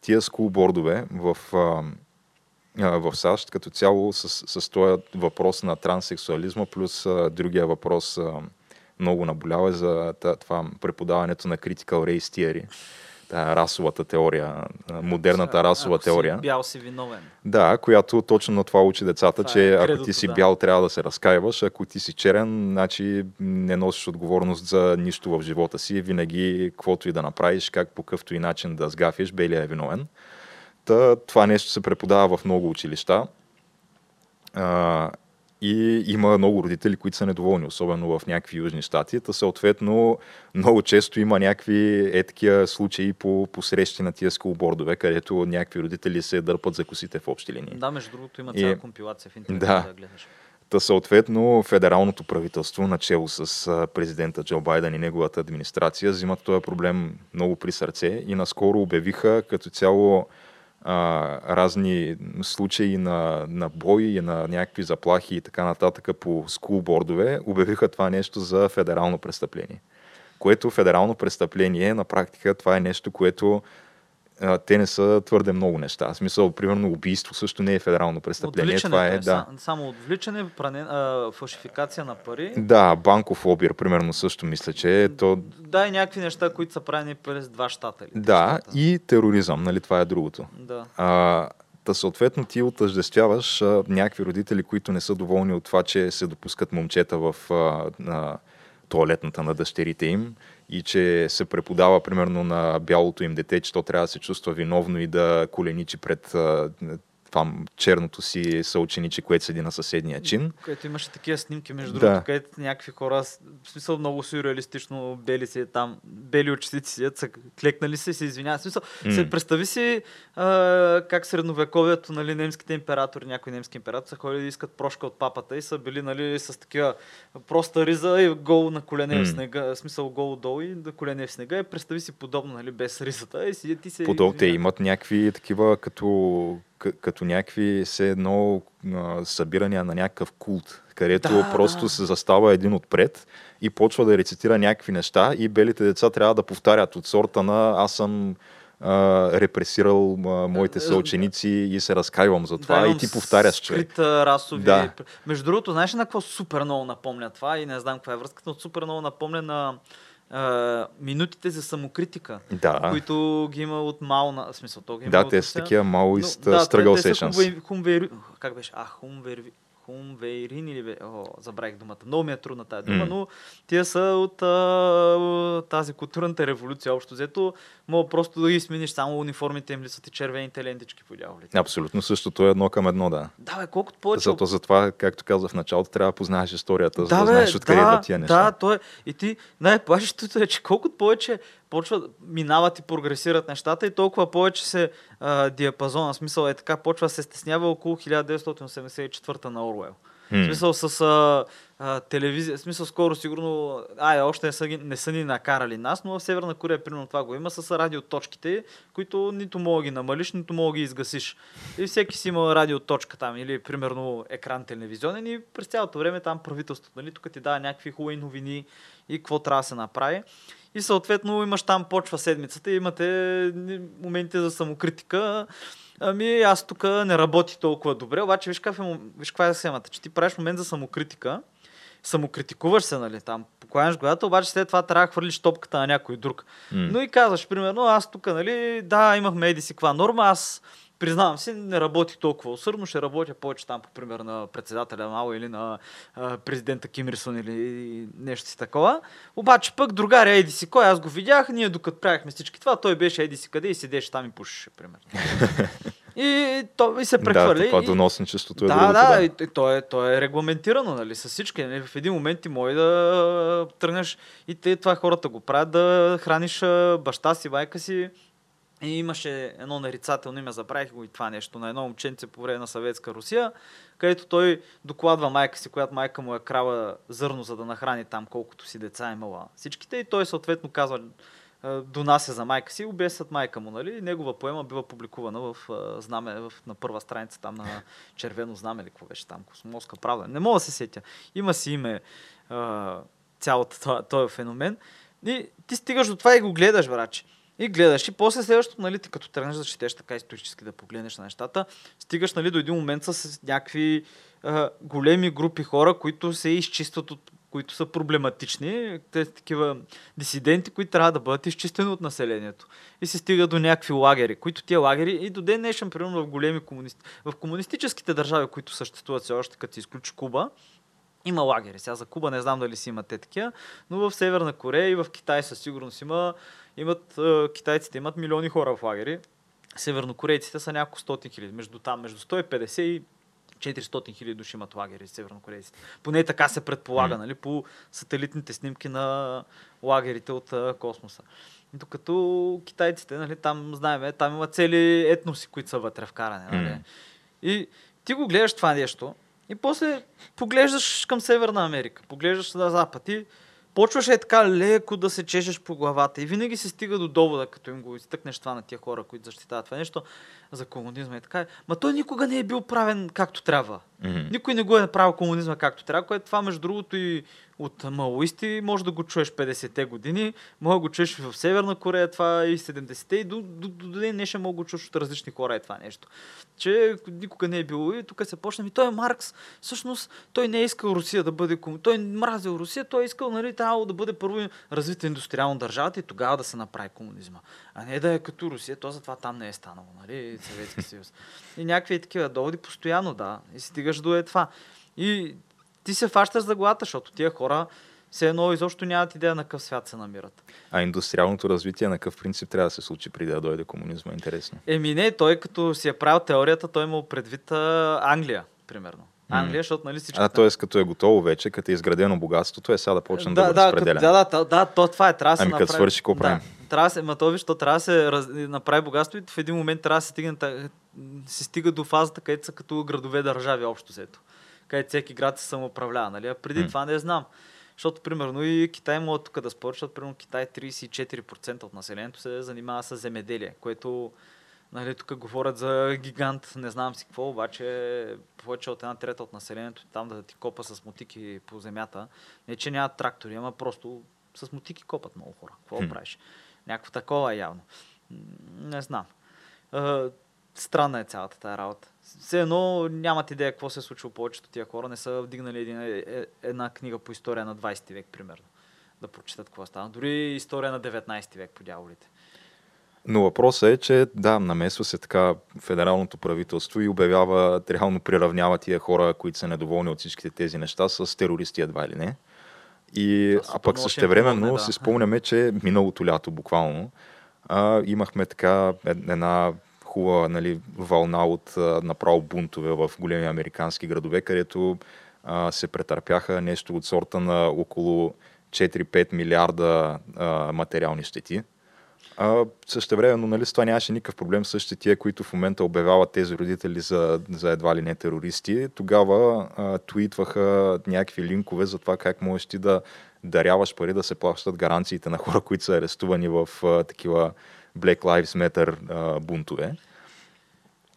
S1: тия скулбордове в, а, в САЩ като цяло с, с този въпрос на транссексуализма, плюс а, другия въпрос а, много наболява е за това преподаването на critical race theory расовата теория, модерната расова ако теория.
S2: Си бял си виновен.
S1: Да, която точно на това учи децата, това че е ако ти си да. бял, трябва да се разкаиваш, ако ти си черен, значи не носиш отговорност за нищо в живота си, винаги каквото и да направиш, как по какъвто и начин да сгафиш, белия е виновен. Та, това нещо се преподава в много училища. И има много родители, които са недоволни, особено в някакви южни щати. Та съответно много често има някакви е такива случаи по, по срещи на тия скулбордове, където някакви родители се дърпат за косите в общи линии.
S2: Да, между другото има цяла и... компилация в интернет
S1: да, да гледаш. Та съответно федералното правителство, начало с президента Джо Байден и неговата администрация, взимат този проблем много при сърце и наскоро обявиха като цяло а, разни случаи на, на бой и на някакви заплахи и така нататък по скулбордове, обявиха това нещо за федерално престъпление. Което федерално престъпление на практика това е нещо, което а, те не са твърде много неща. В смисъл, примерно, убийство също не е федерално престъпление. Това е, да.
S2: са- само отвличане, пране, а, фалшификация на пари.
S1: Да, банков обир, примерно, също мисля, че е то...
S2: Да, и някакви неща, които са правени през два щата. Или
S1: Да,
S2: щата.
S1: и тероризъм, нали, това е другото.
S2: Да.
S1: А, та съответно ти отъждествяваш а, някакви родители, които не са доволни от това, че се допускат момчета в а, на туалетната на дъщерите им и че се преподава примерно на бялото им дете, че то трябва да се чувства виновно и да коленичи пред това черното си съучениче, което седи на съседния чин.
S2: Където имаше такива снимки, между
S1: Да.
S2: другото, където някакви хора, в смисъл много сюрреалистично, бели си там, бели очиците си, са клекнали се и се извиняват. В смисъл,
S1: М.
S2: се, представи си а, как средновековието, нали, немските императори, някои немски императори са ходили да искат прошка от папата и са били, нали, с такива проста риза и гол на колене
S1: М.
S2: в снега, в смисъл гол долу и да колене в снега. И представи си подобно, нали, без ризата и седят и се
S1: Подол, те имат някакви такива като, като някакви все едно събирания на някакъв култ, където
S2: Да,
S1: просто
S2: да.
S1: се застава един отпред и почва да рецитира някакви неща и белите деца трябва да повтарят от сорта на аз съм а, репресирал а, моите
S2: Е, е,
S1: съученици и се разкаивам за това
S2: Да,
S1: и ти повтаряш, човек.
S2: скрит, расови.
S1: Да.
S2: Между другото, знаеш на какво супер много напомня това и не знам каква е връзката, но супер много напомня на а, минутите за самокритика,
S1: Да,
S2: които ги има от Мална, в смисъл, то ги има
S1: да, те са такива Maoist
S2: да, хумвей, хумвей, как беше? А, хумвей, хумвейрин или? О, забравих думата. Много ми е трудна тази дума,
S1: М.
S2: но тия са от а, тази културната революция, общо взето. Мога просто да ги смениш, само униформите им лисат и червените лентички по дяволите.
S1: Абсолютно същото е едно към едно, да.
S2: Да, бе, колкото повече
S1: Зато затова, както казах в началото, трябва да познаеш историята, за да,
S2: да, бе,
S1: знаеш откъде
S2: да,
S1: идват тия неща.
S2: Да, то е. И ти, най-плашещото е, че колкото повече почва, минават и прогресират нещата и толкова повече се а, диапазона, смисъл е така, почва се стеснява около 1984 на Оруел. В
S1: М.
S2: смисъл с а, а, телевизия, в смисъл скоро сигурно, ай, още не са, ги- не са ни накарали нас, но в Северна Корея примерно това го има с радиоточките, които нито мога ги намалиш, нито мога ги изгасиш. И всеки си има радиоточка там или примерно екран телевизионен и през цялото време там правителството, нали, тук ти дава някакви хубави новини и какво трябва да се направи. И съответно имаш там почва седмицата и имате моменти за самокритика. Ами аз тук не работи толкова добре, обаче виж каква е, виж каква е схемата, че ти правиш момент за самокритика, самокритикуваш се, нали, там, покланяш главата, обаче след това трябва да хвърлиш топката на някой друг.
S1: М.
S2: Но и казваш, примерно, аз тук, нали, да, имахме еди си каква норма, аз признавам си, не работих толкова усърдно, ще работя повече там, по пример на председателя Мао или на а, президента Ким Рисун или нещо си такова. Обаче пък другаря еди си кой, аз го видях, ние докато правихме всички това, той беше еди си къде и седеше там и пушеше, примерно. (laughs) и, то, и се прехвърля.
S1: Да, това
S2: и-
S1: доносничеството е
S2: да,
S1: другото,
S2: да,
S1: да.
S2: и, и то, е, то е регламентирано, нали, с всички. Нали, в един момент ти може да тръгнеш и те, това хората го правят, да храниш баща си, майка си. И имаше едно нарицателно име, забравих го и това нещо, на едно момченце по време на съветска Русия, където той докладва майка си, която майка му е крава зърно, за да нахрани там колкото си деца е имала всичките. И той съответно казва, донася за майка си, обесят майка му, нали? Негова поема бива публикувана в знаме, в, на първа страница там на червено знаме или какво беше там, космоска правда. Не мога да се сетя. Има си име цялата този феномен. И ти стигаш до това и го гледаш, врачи. И гледаш. И после следващото, нали, ти като тръгнеш да четеш така исторически да погледнеш на нещата, стигаш нали, до един момент с някакви а, големи групи хора, които се изчистват от които са проблематични, те са такива дисиденти, които трябва да бъдат изчистени от населението. И се стига до някакви лагери, които тия лагери и до ден днешен, примерно в големи комунисти... в комунистическите държави, които съществуват все още, като се изключи Куба, има лагери. Сега за Куба не знам дали си има те такива, но в Северна Корея и в Китай със сигурност има, имат, китайците имат милиони хора в лагери. Севернокорейците са няколко стотин хиляди. Между там, между 150 и 400 хиляди души имат лагери севернокорейците. Поне така се предполага, нали, по сателитните снимки на лагерите от а, космоса. Докато китайците, нали, там знаем, там има цели етноси, които са вътре вкарани. Нали.
S1: М.
S2: И ти го гледаш това нещо и после поглеждаш към Северна Америка, поглеждаш на Запад и почваш е така леко да се чешеш по главата и винаги се стига до довода, като им го изтъкнеш това на тия хора, които защитават това нещо за комунизма и така. Ма той никога не е бил правен както трябва.
S1: Мгм.
S2: Никой не го е направил комунизма както трябва, което това между другото и от маоисти може да го чуеш 50-те години, може да го чуеш и в Северна Корея, това и 70-те, и до, до, до, до ден днешен мога да го чуеш от различни хора е това нещо. Че никога не е било и тук се почна, и той е Маркс, всъщност той не е искал Русия да бъде комунизм, той мразил Русия, той е искал нали, трябвало да бъде първо развита индустриално държавата и тогава да се направи комунизма. А не да е като Русия, то затова там не е станало, нали, Съветски съюз. И някакви такива доводи постоянно, да. И стигаш до е това. И ти се фащаш за главата, защото тия хора все едно изобщо нямат идея на какъв свят се намират.
S1: А индустриалното развитие на какъв принцип трябва да се случи преди да дойде комунизма? Интересно.
S2: Еми не, той като си е правил теорията, той имал предвид а, Англия, примерно. Англия, защото нали всичко...
S1: А т.е. като е готово вече, като е изградено богатството, е сега да почне да,
S2: да,
S1: го
S2: да,
S1: разпределя.
S2: да, да, да, то това е. Трябва да
S1: Ами, като
S2: направи.
S1: свърши, какво
S2: да,
S1: правим?
S2: Трябва да се, ма то виж, то трябва да се раз, направи богатство и в един момент трябва да се стигне, се стига до фазата, където са като градове държави общо взето. Където всеки град се самоуправлява, нали? А преди
S1: М.
S2: това не знам. Защото, примерно, и Китай могат тук да спорят, защото, примерно, Китай 34% от населението се занимава с земеделие, което Нали, тук говорят за гигант, не знам си какво, обаче повече от една трета от населението там да ти копа с мотики по земята. Не, че нямат трактори, ама просто с мотики копат много хора. Какво
S1: Хм.
S2: правиш? Някакво такова е явно. Не знам. Е, странна е цялата тази работа. Все едно нямат идея какво се е случило повечето тия хора. Не са вдигнали един, е, е, една книга по история на 20 век, примерно. Да прочитат какво стана. Дори история на 19 век по дяволите.
S1: Но въпросът е, че да, намесва се така федералното правителство и обявява, реално приравнява тия хора, които са недоволни от всичките тези неща с терористи едва ли не. И, а пък същевременно
S2: помогне, да.
S1: си спомняме, че миналото лято буквално а, имахме така ед- една хубава нали, вълна от а, направо бунтове в големи американски градове, където а, се претърпяха нещо от сорта на около 4-5 милиарда а, материални щети. А, също време, нали, с това нямаше никакъв проблем. Същите тия, които в момента обявяват тези родители за, за едва ли не терористи, тогава а, твитваха някакви линкове за това как можеш ти да даряваш пари да се плащат гаранциите на хора, които са арестувани в а, такива Black Lives Matter а, бунтове.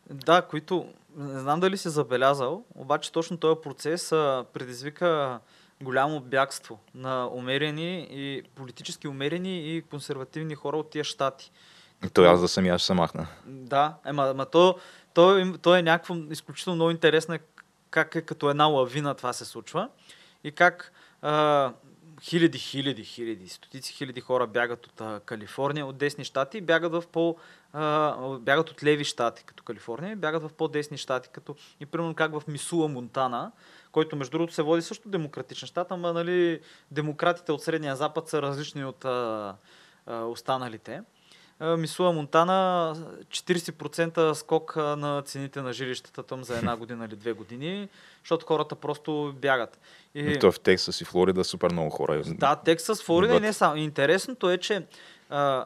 S2: Да, които не знам дали си забелязал, обаче точно този процес а, предизвика голямо бягство на умерени и политически умерени и консервативни хора от тия щати.
S1: И той аз за самия ще се махна.
S2: Да, ема, ема то, то, то е някакво изключително много интересно е как е като една лавина това се случва и как а, хиляди, хиляди, хиляди, стотици хиляди хора бягат от а, Калифорния, от десни щати, и бягат в по а, бягат от леви щати, като Калифорния, бягат в по-десни щати, като и примерно как в Мисула, Монтана, който между другото се води също демократичен щат, ама нали, демократите от Средния Запад са различни от а, а, останалите. А, Мисула Монтана 40% скок на цените на жилищата там за една (laughs) година или две години, защото хората просто бягат.
S1: И... Той в Тексас и Флорида супер много хора.
S2: Да, Тексас, Флорида и
S1: Идват.
S2: не само. Интересното е, че а,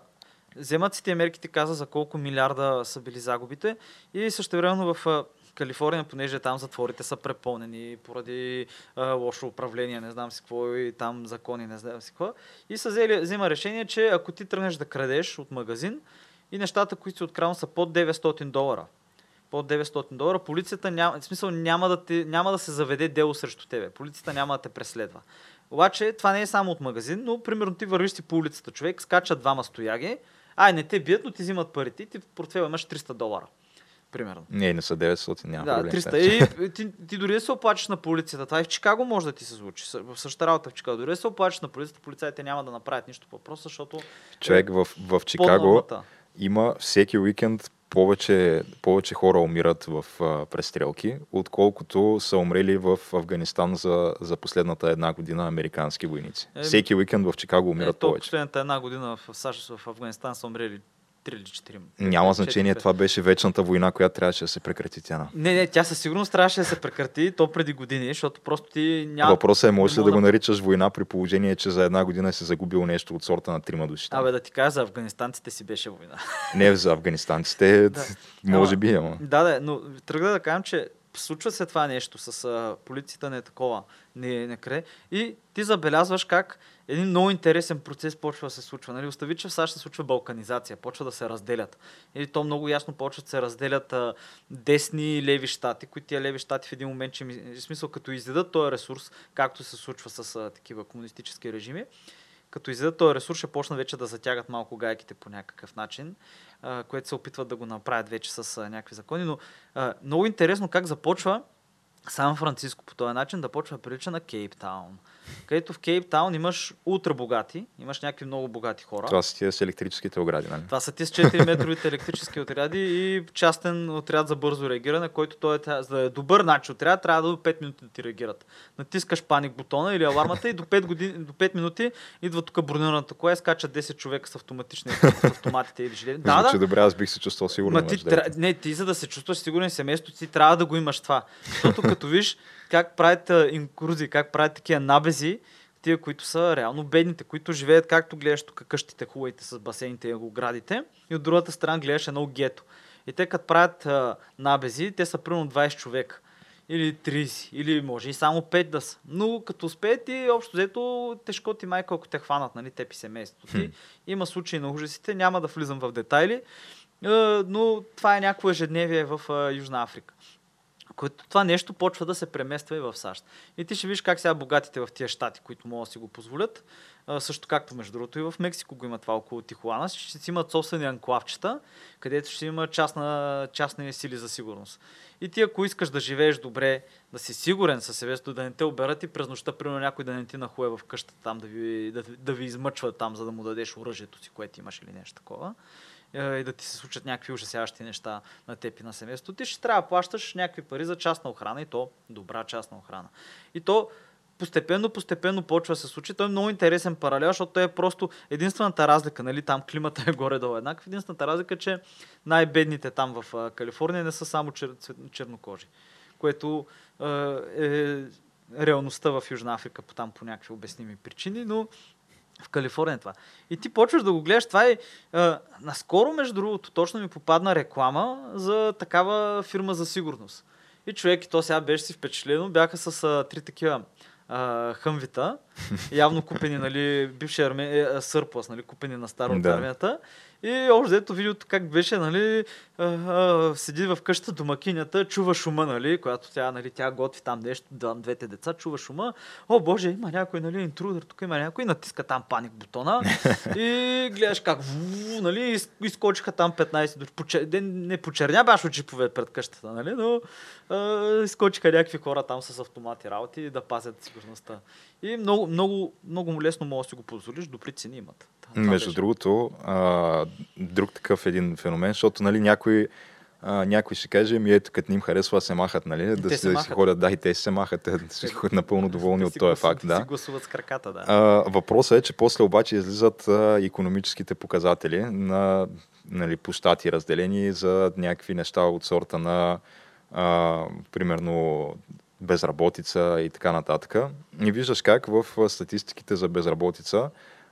S2: вземат си тези мерки, ти каза за колко милиарда са били загубите и също времено в Калифорния, понеже там затворите са препълнени поради а, лошо управление, не знам си какво и там закони, не знам си какво. И са взели, взема решение, че ако ти тръгнеш да крадеш от магазин и нещата, които си откраднал са под 900 долара, под 900 долара, полицията няма, в смисъл няма да, те, няма да се заведе дело срещу тебе. Полицията няма да те преследва. Обаче това не е само от магазин, но примерно ти вървиш си по улицата, човек, скачат двама стояги, ай не те бият, но ти взимат парите ти в портфела имаш 300 долара. Примерно.
S1: Не, не са 900, няма
S2: Да,
S1: проблем.
S2: 300. И (laughs) ти, ти дори да се оплачеш на полицията. Това и в Чикаго може да ти се случи. В същата работа в Чикаго. Дори да се оплачеш на полицията, полицаите няма да направят нищо по въпроса, защото
S1: Човек в, в
S2: под
S1: Чикаго има всеки уикенд повече, повече хора умират в а, престрелки, отколкото са умрели в Афганистан за, за последната една година американски войници.
S2: Е,
S1: всеки уикенд в Чикаго умират
S2: Ето,
S1: повече.
S2: последната една година в САЩ, в Афганистан са умрели 3 или 4.
S1: Няма значение, това беше вечната война, която трябваше да се прекрати тя.
S2: Не, не, тя със сигурност трябваше да се прекрати то преди години, защото просто ти няма...
S1: Въпросът е, може ли
S2: не
S1: да
S2: мога
S1: го наричаш война при положение, че за една година си загубил нещо от сорта на трима души.
S2: Абе да ти кажа, за афганистанците си беше война.
S1: Не за афганистанците, (laughs)
S2: Да.
S1: може би, ама.
S2: Да, да, но тръгна да кажем, че случва се това нещо с а, полицията не е такова, не е накре. И ти забелязваш как един много интересен процес почва да се случва. Нали? Остави, че в САЩ се случва балканизация, почва да се разделят. Или то много ясно почва да се разделят а, десни и леви щати, които тия леви щати в един момент, че в смисъл като изядат този ресурс, както се случва с а, такива комунистически режими, като изядат този ресурс, ще почнат вече да затягат малко гайките по някакъв начин, а, което се опитват да го направят вече с а, някакви закони. Но а, много интересно как започва Сан Франциско по този начин да почва прилича на Кейптаун където в Кейптаун имаш ултра богати, имаш някакви много богати хора.
S1: Това са тия с електрическите огради, нали?
S2: Това са тия с 4 метровите електрически отряди и частен отряд за бързо реагиране, който той е, за да е добър начин отряд, трябва да до 5 минути да ти реагират. Натискаш паник бутона или алармата и до 5, години, до 5 минути идва тук бронираната кола и скачат 10 човека с автоматични с (laughs) автоматите или жилети.
S1: Да, да. добре, аз бих се чувствал сигурно.
S2: ти, тра... Не, ти за да се чувстваш сигурен семейството си, трябва да го имаш това. Защото като виж как правят инкурзии, как правят такива набези, тия, които са реално бедните, които живеят, както гледаш тук къщите хубавите с басейните и оградите, и от другата страна гледаш едно гето. И те като правят а, набези, те са примерно 20 човека. Или 30, или може и само 5 да са. Но като успеят и общо взето тежко ти майка, ако те хванат, нали, теб и семейството ти. Има случаи на ужасите, няма да влизам в детайли, но това е някакво ежедневие в Южна Африка което това нещо почва да се премества и в САЩ. И ти ще видиш как сега богатите в тия щати, които могат да си го позволят, също както между другото и в Мексико го има това около Тихуана, ще си имат собствени анклавчета, където ще има частна, частни сили за сигурност. И ти ако искаш да живееш добре, да си сигурен със себе, да не те оберат и през нощта, примерно някой да не ти нахуе в къщата там, да ви, да, да ви измъчва там, за да му дадеш оръжието си, което имаш или нещо такова и да ти се случат някакви ужасяващи неща на теб и на семейството, ти ще трябва да плащаш някакви пари за частна охрана и то добра частна охрана. И то постепенно, постепенно почва да се случи. Той е много интересен паралел, защото той е просто единствената разлика, нали, там климата е горе-долу еднакъв. Единствената разлика е, че най-бедните там в Калифорния не са само чер... чернокожи, което е, е реалността в Южна Африка по там по някакви обясними причини, но в Калифорния това. И ти почваш да го гледаш. Това е. А, наскоро, между другото, точно ми попадна реклама за такава фирма за сигурност. И човек, и то сега беше си впечатлено, бяха с а, три такива а, хъмвита, (laughs) явно купени, нали, бивши арме... Е, сърплас, нали, купени на старо от да. армията. И още ето видеото как беше, нали, а, а, седи в къщата домакинята, чува шума, нали, която тя, нали, тя готви там нещо, двете деца, чува шума. О, боже, има някой, нали, интрудер, тук има някой, натиска там паник бутона (laughs) и гледаш как, ву, нали, изкочиха там 15 души. Почер... Не почерня баш очипове пред къщата, нали, но а, изкочиха някакви хора там с автомати работи да пазят сигурността. И много, много, много лесно може да си го позволиш, добри цени имат.
S1: Това Между беше. другото, а, друг такъв един феномен, защото нали, някой, а, някой ще каже, ми ето, като ни им харесва, се махат, нали? Да,
S2: да
S1: се,
S2: махат.
S1: ходят, да, и те се махат, те са напълно доволни от този факт. Да.
S2: Си гласуват с краката, да.
S1: А, въпросът е, че после обаче излизат а, економическите показатели на нали, по щати разделени за някакви неща от сорта на а, примерно безработица и така нататък. И виждаш как в статистиките за безработица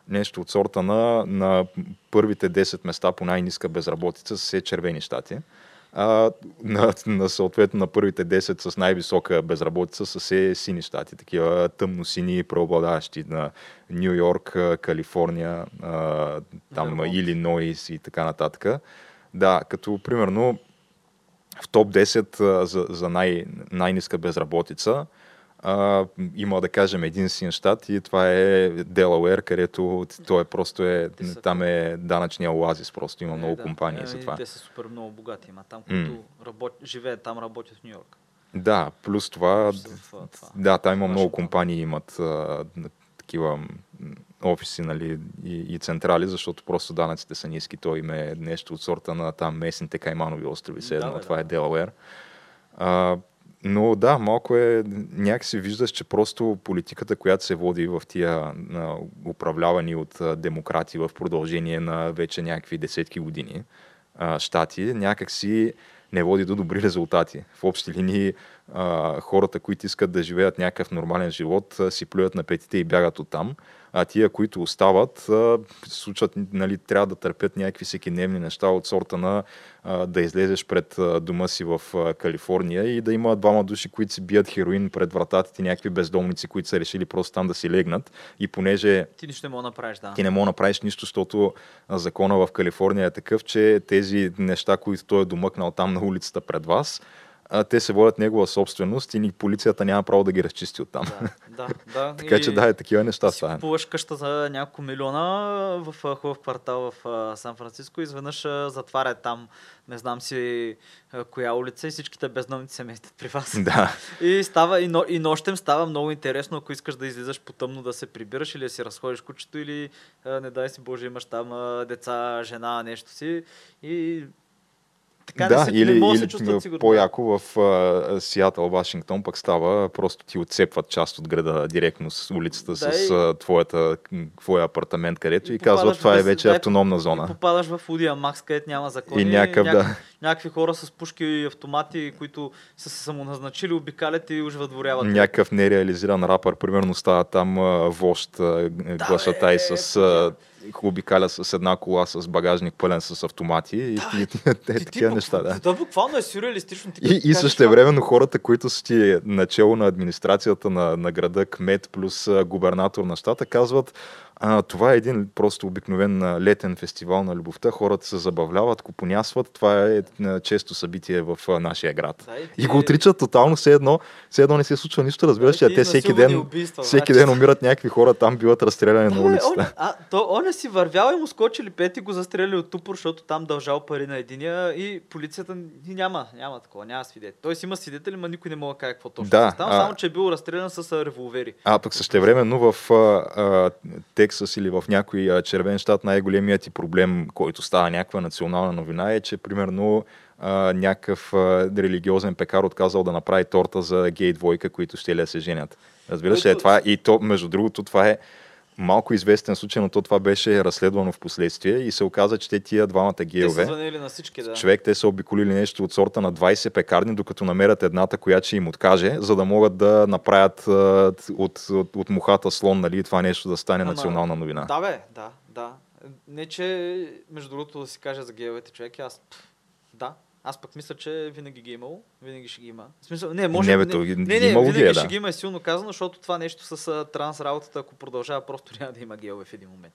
S1: нещо от сорта на, на първите 10 места по най-ниска безработица са все червени щати. А, на, на, съответно на първите 10 с най-висока безработица са все сини щати, такива тъмно-сини, преобладаващи на Нью Йорк, Калифорния, а, там Илинойс и така нататък. Да, като примерно в топ 10 за, за най, най-ниска безработица а, има да кажем един син щат и това е Делауер, където той е просто е, са... там е данъчния оазис, просто има е, много да. компании е, за това.
S2: Те са супер много богати, има там, които mm. работ... живеят там, работят в Нью Йорк.
S1: Да, плюс това, това, това. да, там има това много компании, имат а, такива офиси нали, и, и централи, защото просто данъците са ниски. Той им е нещо от сорта на там местните Кайманови острови, се едно, да, това да. е Делауер. А, но да, малко е, някакси виждаш, че просто политиката, която се води в тия на, управлявани от а, демократи в продължение на вече някакви десетки години а, щати, някакси не води до добри резултати. В общи линии а, хората, които искат да живеят някакъв нормален живот, а, си плюят на петите и бягат оттам. А тия, които остават, а, случват, нали, трябва да търпят някакви всекидневни неща от сорта на а, да излезеш пред а, дома си в а, Калифорния и да има двама души, които си бият хероин пред вратата ти, някакви бездомници, които са решили просто там да си легнат. И понеже
S2: Ти нищо не мога да направиш, да.
S1: ти не мога да направиш нищо, защото закона в Калифорния е такъв, че тези неща, които той е домъкнал там на улицата пред вас, а, те се водят негова собственост и ни полицията няма право да ги разчисти оттам.
S2: Да, да, да. (laughs)
S1: така че да, е такива неща
S2: си
S1: стават.
S2: купуваш къща за няколко милиона в хубав квартал в Сан-Франциско, изведнъж затварят там, не знам си коя улица и всичките бездомници се местят при вас. (laughs)
S1: Да,
S2: И, става, и, но, и нощем става много интересно, ако искаш да излизаш по тъмно да се прибираш или да си разходиш кучето или не дай си Боже имаш там деца, жена, нещо си и така
S1: да
S2: не, се,
S1: или,
S2: не да се
S1: или
S2: чувстват сигурно.
S1: по-яко в а, Сиатъл, Вашингтон пък става, просто ти отцепват част от града директно с улицата,
S2: Да,
S1: с
S2: и-
S1: а, твоята, твоя апартамент, където
S2: И
S1: и, казват, това е вече
S2: да,
S1: автономна
S2: И
S1: зона.
S2: попадаш в Удия Макс, където няма закони.
S1: И някакъв, да.
S2: някакви хора с пушки и автомати, които са се самоназначили, обикалят и уж въдворяват.
S1: Някакъв нереализиран рапър, примерно става там а, вожд, а, глашатай
S2: бе,
S1: с а, обикаля с една кола с багажник пълен с автомати и, и, и, е,
S2: Ти- ти
S1: такива неща, да.
S2: Да, буквално е сюрреалистично. Ти
S1: И, и също времено хората, които са ти начало на администрацията на, на града, кмет плюс губернатор на щата, казват, а, това е един просто обикновен летен фестивал на любовта, хората се забавляват, купонясват, това е често събитие в нашия град.
S2: Да, и ти-
S1: И го отричат тотално, все едно, все едно не се случва нищо, разбираш,
S2: Да,
S1: те всеки ден,
S2: убийства,
S1: всеки
S2: значи.
S1: ден умират някакви хора, там биват разстреляни
S2: Да,
S1: на улицата.
S2: он, а, то, он е си вървял и му скочили пет и го застреляли от тупор, защото там дължал пари на единия и полицията няма, няма такова, няма свидетели. Той си има свидетели, но никой не мога да каже какво точно
S1: Да,
S2: става,
S1: а-
S2: само че е бил разстрелян с револвери.
S1: А пък същевременно в а, а, Тексас или в някой червен щат най-големият ти проблем, който става някаква национална новина е, че примерно а, някакъв а, религиозен пекар отказал да направи торта за гей двойка, които ще ли се женят. Разбираш ли, е това и то, между другото, това е малко известен случай, но то това беше разследвано в последствие и се оказа, че те тия двамата
S2: Те са
S1: гейове,
S2: на всички, да.
S1: човек, те са обиколили нещо от сорта на 20 пекарни, докато намерят едната, която ще им откаже, за да могат да направят а, от, от, от мухата слон, нали, това нещо да стане
S2: Ама,
S1: национална новина.
S2: Да, бе, да, да. Не, че, между другото, да си кажа за гейовете човеки, аз, да, аз пък мисля, че винаги ги е имало, винаги ще ги има. В смисъл, не, може
S1: Не, бе,
S2: не, не,
S1: ги-
S2: не,
S1: имало ги
S2: винаги
S1: е,
S2: ще
S1: да.
S2: ги има е силно казано, защото това нещо с а, транс работата, ако продължава, просто няма да има гейове в един момент.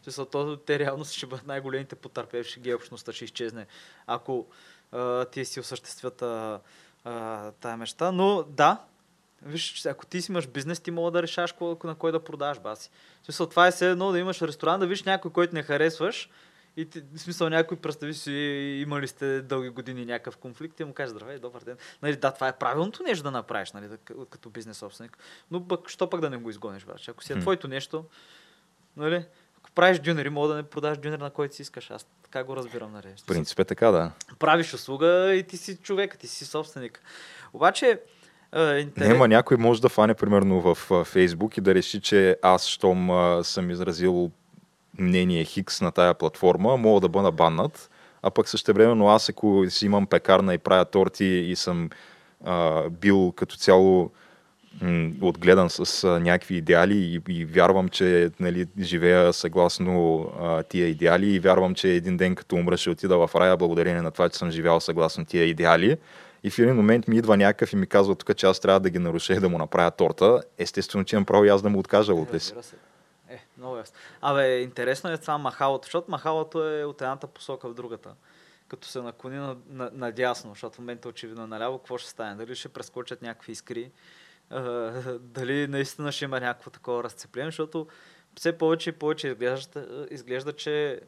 S2: В смисъл, то, те реално ще бъдат най-големите потърпевши гей общността ще изчезне, ако а, ти си осъществят а, а, тая мечта. Но да, виж, ако ти си имаш бизнес, ти мога да решаваш кой, на кой да продаш, баси. В смисъл, това е все едно да имаш ресторант, да виж някой, който не харесваш и ти, в смисъл някой, представи си, имали сте дълги години някакъв конфликт и му кажеш, здравей, добър ден. Нали, да, това е правилното нещо да направиш, нали, като бизнес собственик. Но пък, що пък да не го изгониш, баш? Ако си е твоето нещо, нали, ако правиш дюнери, мога да не продаш дюнер на който си искаш. Аз така го разбирам, нали.
S1: В принцип е така, да.
S2: Правиш услуга и ти си човек, ти си собственик. Обаче, е, интерес...
S1: Не, ма някой може да фане примерно в Фейсбук и да реши, че аз, щом съм изразил мнение Хикс на тая платформа, мога да бъда баннат, а пък същевременно аз, ако си имам пекарна и правя торти и съм а, бил като цяло м, отгледан с а, някакви идеали и, и вярвам, че нали, живея съгласно а, тия идеали и вярвам, че един ден като умра ще отида в рая благодарение на това, че съм живял съгласно тия идеали. И в един момент ми идва някакъв и ми казва тук, че аз трябва да ги наруша и да му направя торта. Естествено, че имам право и аз да му откажа от си.
S2: Много ясно. Абе, интересно е това махалото, защото махалото е от едната посока в другата. Като се наклони на, на, надясно, защото в момента очевидно е наляво, какво ще стане? Дали ще прескочат някакви искри? А, дали наистина ще има някакво такова разцепление? Защото все повече и повече изглежда, изглежда че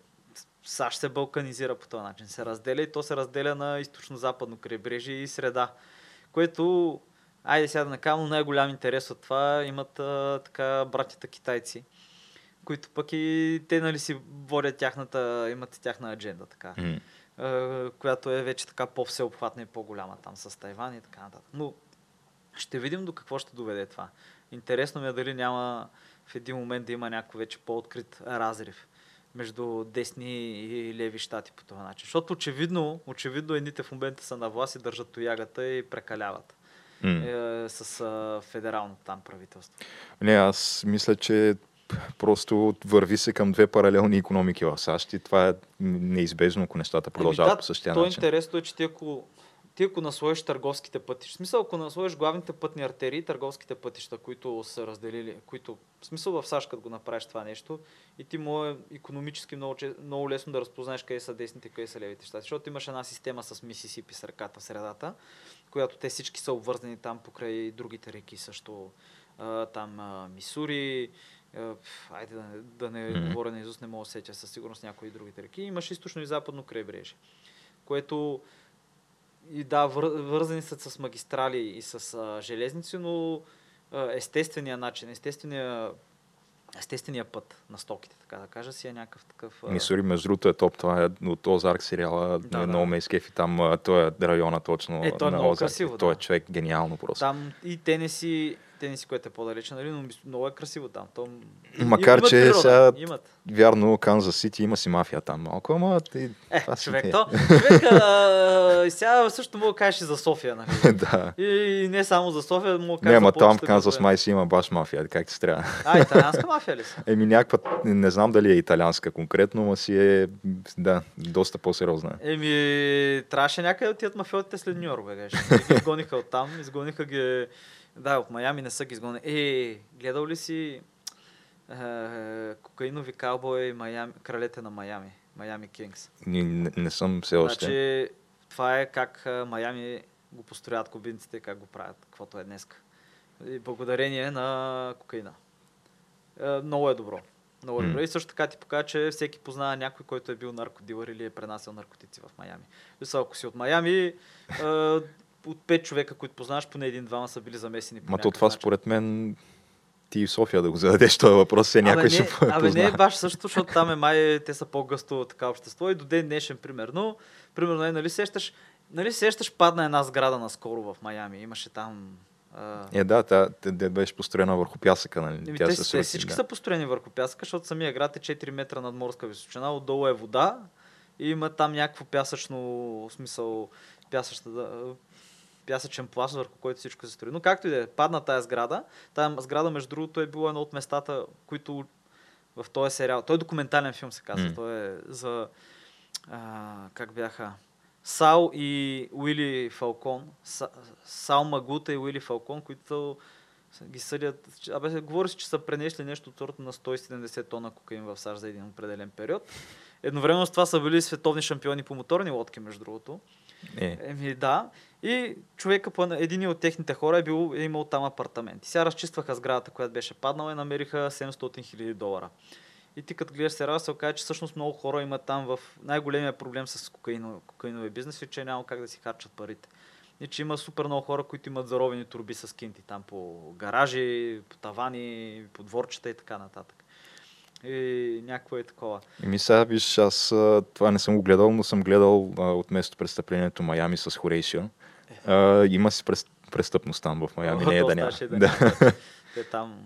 S2: САЩ се балканизира по този начин. Се разделя и то се разделя на източно-западно крайбрежие и среда. Което, айде сега да накам, най-голям интерес от това имат а, така братята китайци, които пък и те нали си водят тяхната, имат тяхна адженда, така,
S1: М.
S2: а, която е вече така по-всеобхватна и по-голяма там с Тайван и така нататък. Но ще видим до какво ще доведе това. Интересно ми е дали няма в един момент да има някакво вече по-открит разрив между десни и леви щати по този начин. Защото очевидно, очевидно едните в момента са на власт и държат тоягата и прекаляват. Е, с а, федерално там правителство.
S1: Не, аз мисля, че просто върви се към две паралелни економики в САЩ и това е неизбежно, ако нещата продължават
S2: Еми,
S1: по същия
S2: то
S1: начин.
S2: интересно е, че ти ако, ти ако наслоиш търговските пътища, в смисъл ако наслоиш главните пътни артерии, търговските пътища, които са разделили, които, в смисъл в САЩ, като го направиш това нещо, и ти може економически много, много лесно да разпознаеш къде са десните, къде са левите щати, защото имаш една система с Мисисипи с ръката в средата, която те всички са обвързани там покрай другите реки също, там Мисури, айде да не, да не
S1: Мгм.
S2: говоря на Изус, не мога да сетя със сигурност някои другите реки. Имаш източно и западно крайбрежие, което и да, вър, вързани са с магистрали и с а, железници, но а, естествения начин, естествения, естествения път на стоките, така да кажа, си е някакъв такъв... а,
S1: Мисури, между другото е топ, това е от Озарк сериала,
S2: Да,
S1: да,
S2: да.
S1: много ме изкефи там, той е района точно
S2: Е, той е
S1: на
S2: много
S1: Озарк.
S2: красиво,
S1: Той е
S2: да.
S1: човек гениално просто.
S2: Там и Тенеси, Тенеси, което е по-далече, нали, но много е красиво там. То,
S1: Макар,
S2: имат
S1: че
S2: природа,
S1: сега-
S2: Имат.
S1: Вярно, Канзас Сити има си мафия там малко, ама и,
S2: Е,
S1: си
S2: човек,
S1: е.
S2: то, човек, а, сега също мога да кажеш и за София, нали? (laughs)
S1: да.
S2: И не само за София, мога да
S1: Не,
S2: кажа
S1: ама
S2: за
S1: там в Канзас май си има баш мафия, как ти трябва.
S2: А, италианска мафия ли са? (laughs)
S1: Еми някаква, не знам дали е италианска конкретно, но си е, да, доста по-сериозна.
S2: Еми, трябваше някъде да отидат мафиотите след Нью Йорк, бе, (laughs) изгониха от там, изгониха ги... Да, от Майами не са ги изгонили. Е, гледал ли си е, кокаинови каубой Майами, кралете на Майами? Майами Кингс.
S1: Не, не, не съм все още.
S2: Значи, това е как Майами го построят кубинците, как го правят, каквото е днеска. И благодарение на кокаина. Е, много е добро. Много е добро. И също така ти показва, че всеки познава някой, който е бил наркодилър или е пренасял наркотици в Майами. Мисля, ако си от Майами, е, от пет човека, които познаваш, поне един-двама са били замесени по
S1: Ма то
S2: някакъв
S1: това
S2: начин.
S1: според мен ти и в София да го зададеш този въпрос, се някой
S2: абе,
S1: ще
S2: не,
S1: по-
S2: абе, не е баш също, защото там е май, те са по-гъсто така общество и до ден днешен, примерно, примерно, е, нали сещаш, нали сещаш, падна една сграда наскоро в Майами, имаше там... А...
S1: Е, да, тя, тя, тя беше построена върху пясъка, нали?
S2: Еми,
S1: тя
S2: те,
S1: се
S2: те
S1: срути,
S2: всички
S1: да.
S2: са построени върху пясъка, защото самия град е 4 метра над морска височина, отдолу е вода и има там някакво пясъчно в смисъл, пясъчна, пясъчен пласт, върху който всичко се строи. Но както и да е, падна тая сграда. Тая сграда, между другото, е било едно от местата, които в този сериал, той е документален филм се казва,
S1: М.
S2: той е за, а, как бяха, Сал и Уили Фалкон, Са, Сал Магута и Уили Фалкон, които ги съдят. Абе, говори се, че са пренесли нещо от сорта на 170 тона кокаин в САЩ за един определен период. Едновременно с това са били световни шампиони по моторни лодки, между другото.
S1: Е,
S2: Еми да. И човека, един от техните хора е, бил, е имал там апартамент. И сега разчистваха сградата, която беше паднала и намериха 700 хиляди долара. И ти като гледаш сериала се оказа, че всъщност много хора имат там в най-големия проблем с кокаино, кокаиновия бизнес е, че няма как да си харчат парите. И че има супер много хора, които имат заровени турби с кинти там по гаражи, по тавани, по дворчета и така нататък. И някакво е такова.
S1: Еми сега виж, аз това не съм го гледал, но съм гледал а, от место престъплението Майами с Хорейшио. А, има си прес, престъпност там в Майами, не е да няма.
S2: да. Те там...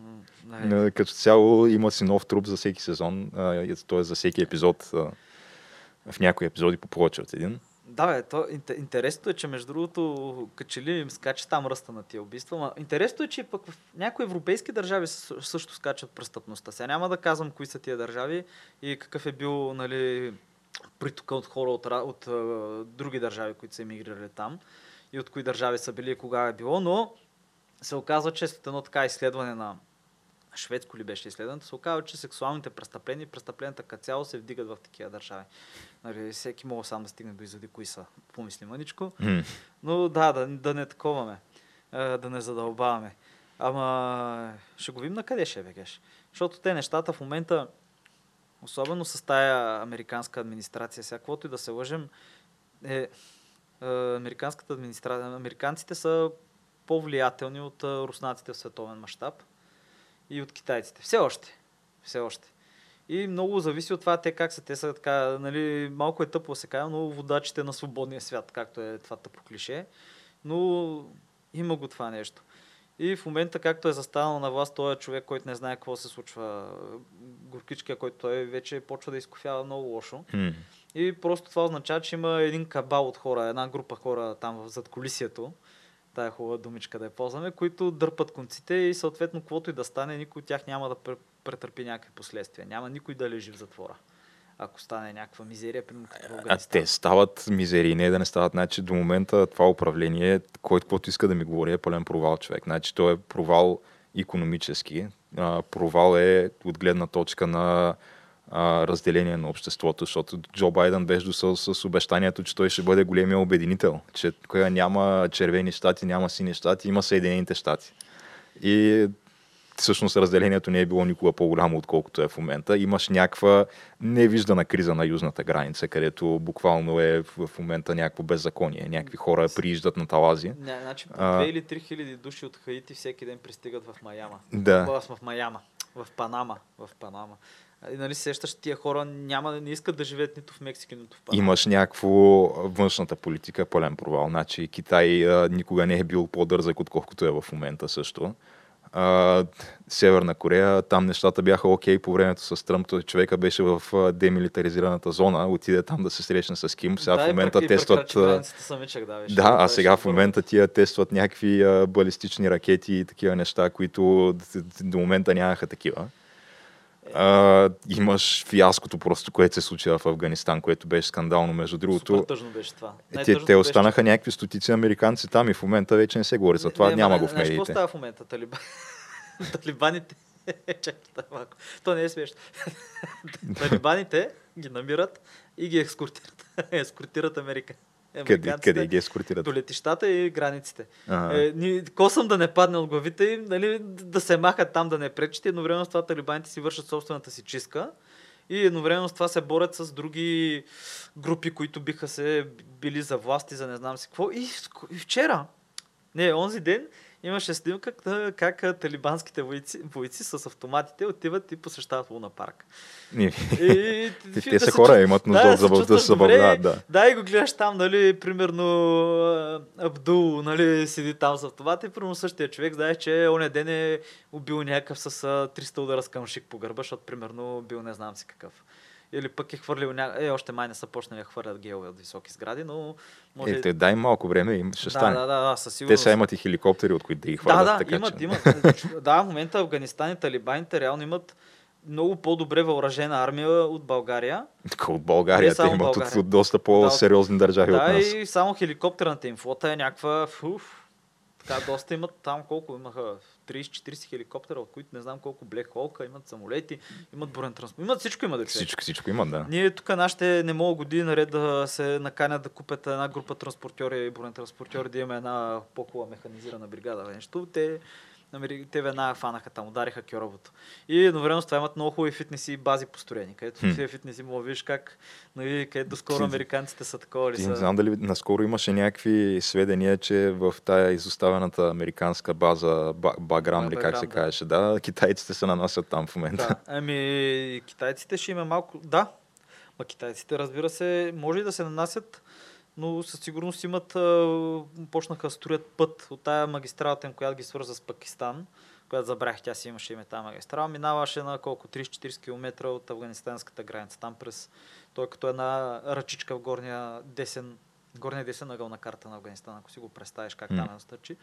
S2: нали.
S1: Като цяло има си нов труп за всеки сезон, т.е. за всеки епизод. В някои епизоди по повече от един.
S2: Да, бе, то, инте- интересното е, че между другото, качели им скача там ръста на тия убийства, но интересното е, че пък в някои европейски държави съ- също скачат престъпността. Сега няма да казвам кои са тия държави и какъв е бил нали, притока от хора от, от, а, други държави, които са емигрирали там и от кои държави са били и кога е било, но се оказва, че след едно така изследване на шведско ли беше изследването, се оказва, че сексуалните престъпления и престъпленията като цяло се вдигат в такива държави. Нали, всеки мога сам да стигне до изводи кои са. Помисли мъничко.
S1: М.
S2: Но да, да, да не таковаме. Да не задълбаваме. Ама ще го видим на къде ще бегеш. Защото те нещата в момента, особено с тая американска администрация, сега каквото и да се лъжем, е, американската администрация, американците са по-влиятелни от а, руснаците в световен мащаб и от китайците. Все още. Все още. И много зависи от това те как са. Те са така, нали, малко е тъпо се казва, но водачите на свободния свят, както е това тъпо клише. Но има го това нещо. И в момента, както е застанал на власт, той е човек, който не знае какво се случва. Горкичкия, който той вече почва да изкофява много лошо.
S1: М.
S2: И просто това означава, че има един кабал от хора, една група хора там зад колисието, тая хубава думичка да я ползваме, които дърпат конците и съответно, каквото и да стане, никой от тях няма да претърпи някакви последствия. Няма никой да лежи в затвора ако стане някаква мизерия, примерно като
S1: А те стават мизерии, не да не стават. Значи до момента това управление, който който иска да ми говори, е пълен провал човек. Значи то е провал економически, провал е от гледна точка на а, разделение на обществото, защото Джо Байден беше дошъл с обещанието, че той ще бъде големия обединител, че няма червени щати, няма сини щати, има Съединените щати. И всъщност разделението не е било никога по-голямо, отколкото е в момента. Имаш някаква невиждана криза на южната граница, където буквално е в момента някакво беззаконие. Някакви хора прииждат на талази.
S2: Не, значи по 2 или 3 хиляди души от Хаити всеки ден пристигат в Майама.
S1: Да.
S2: В, в Майама. В Панама. В Панама. И, нали, сещаш, тия хора няма, не искат да живеят нито в Мексика, нито в Панама.
S1: Имаш някакво външната политика, пълен провал. Значи Китай а, никога не е бил по-дързък, отколкото е в момента също а, Северна Корея, там нещата бяха окей okay по времето с Тръмп. Той човека беше в демилитаризираната зона, отиде там да се срещне с Ким. Сега
S2: да,
S1: в момента
S2: и
S1: тестват...
S2: Самичък, да, беше,
S1: да, а сега в момента тия тестват някакви а, балистични ракети и такива неща, които до момента нямаха такива. А, имаш фиаското просто, което се случи в Афганистан, което беше скандално, между другото.
S2: Супер тъжно беше това.
S1: Те, те останаха беше... някакви стотици американци там и в момента вече не се говори за това, не, няма
S2: не,
S1: го в медиите.
S2: Какво става в момента? Талибан... (laughs) Талибаните... (laughs) Чакай, малко. То не е смешно. (laughs) Талибаните ги намират и ги ескортират. ескортират Америка.
S1: Къде, къде ги ескортират?
S2: До летищата и границите. Е, ни, косъм да не падне от главите им, нали, да се махат там, да не пречат. Едновременно с това талибаните си вършат собствената си чистка. И едновременно с това се борят с други групи, които биха се били за власти, за не знам си какво. И, и вчера, не, онзи ден, имаше снимка как, талибанските войци, войци с автоматите отиват и посещават Луна парк.
S1: И, и, (laughs) те, те са хора, имат нужда да, от да се забавляват. Да.
S2: да, и го гледаш там, нали, примерно Абдул, нали, седи там с автомата и примерно същия човек, знаеш, че оня ден е убил някакъв с 300 удара с къмшик по гърба, защото примерно бил не знам си какъв или пък е хвърлил ня... Е, още май не са почнали да хвърлят гелове от високи сгради, но може...
S1: Е, те дай малко време и ще стане.
S2: Да, да, да, със сигурност.
S1: Те са имат и хеликоптери, от които да ги хвърлят.
S2: Да, да,
S1: така,
S2: имат,
S1: че...
S2: имат. (laughs) да, в момента Афганистан и талибаните реално имат много по-добре въоръжена армия от България.
S1: От България, те имат България. От, от доста по-сериозни да, държави
S2: да,
S1: от нас.
S2: Да, и само хеликоптерната им флота е някаква... Уф, така, доста имат там колко имаха 30-40 хеликоптера, от които не знам колко Блек Холка, имат самолети, имат бурен транспорт. Имат всичко има да
S1: Всичко, всичко имат, да.
S2: Ние тук нашите не могат години наред да се наканят да купят една група транспортьори и бурен транспортьори, да имаме една по-хубава механизирана бригада. Нещо. Те те веднага фанаха там, удариха кьоровото. И едновременно с това имат много хубави фитнеси и бази построени, където в тези фитнеси мога виж как, нали, където доскоро американците са такова ли са.
S1: Не знам дали наскоро имаше някакви сведения, че в тая изоставената американска база Баграм, ли как се казваше, да, китайците се нанасят там в момента.
S2: Да, ами китайците ще има малко, да, Ма китайците, разбира се, може и да се нанасят но със сигурност имат, а, почнаха да строят път от тая магистралата, която ги свърза с Пакистан, която забрах, тя си имаше име тази магистрала, минаваше на колко 30-40 км от афганистанската граница, там през, той е като една ръчичка в горния десен, горния десен ъгъл на карта на Афганистан, ако си го представиш как mm. там е стърчи.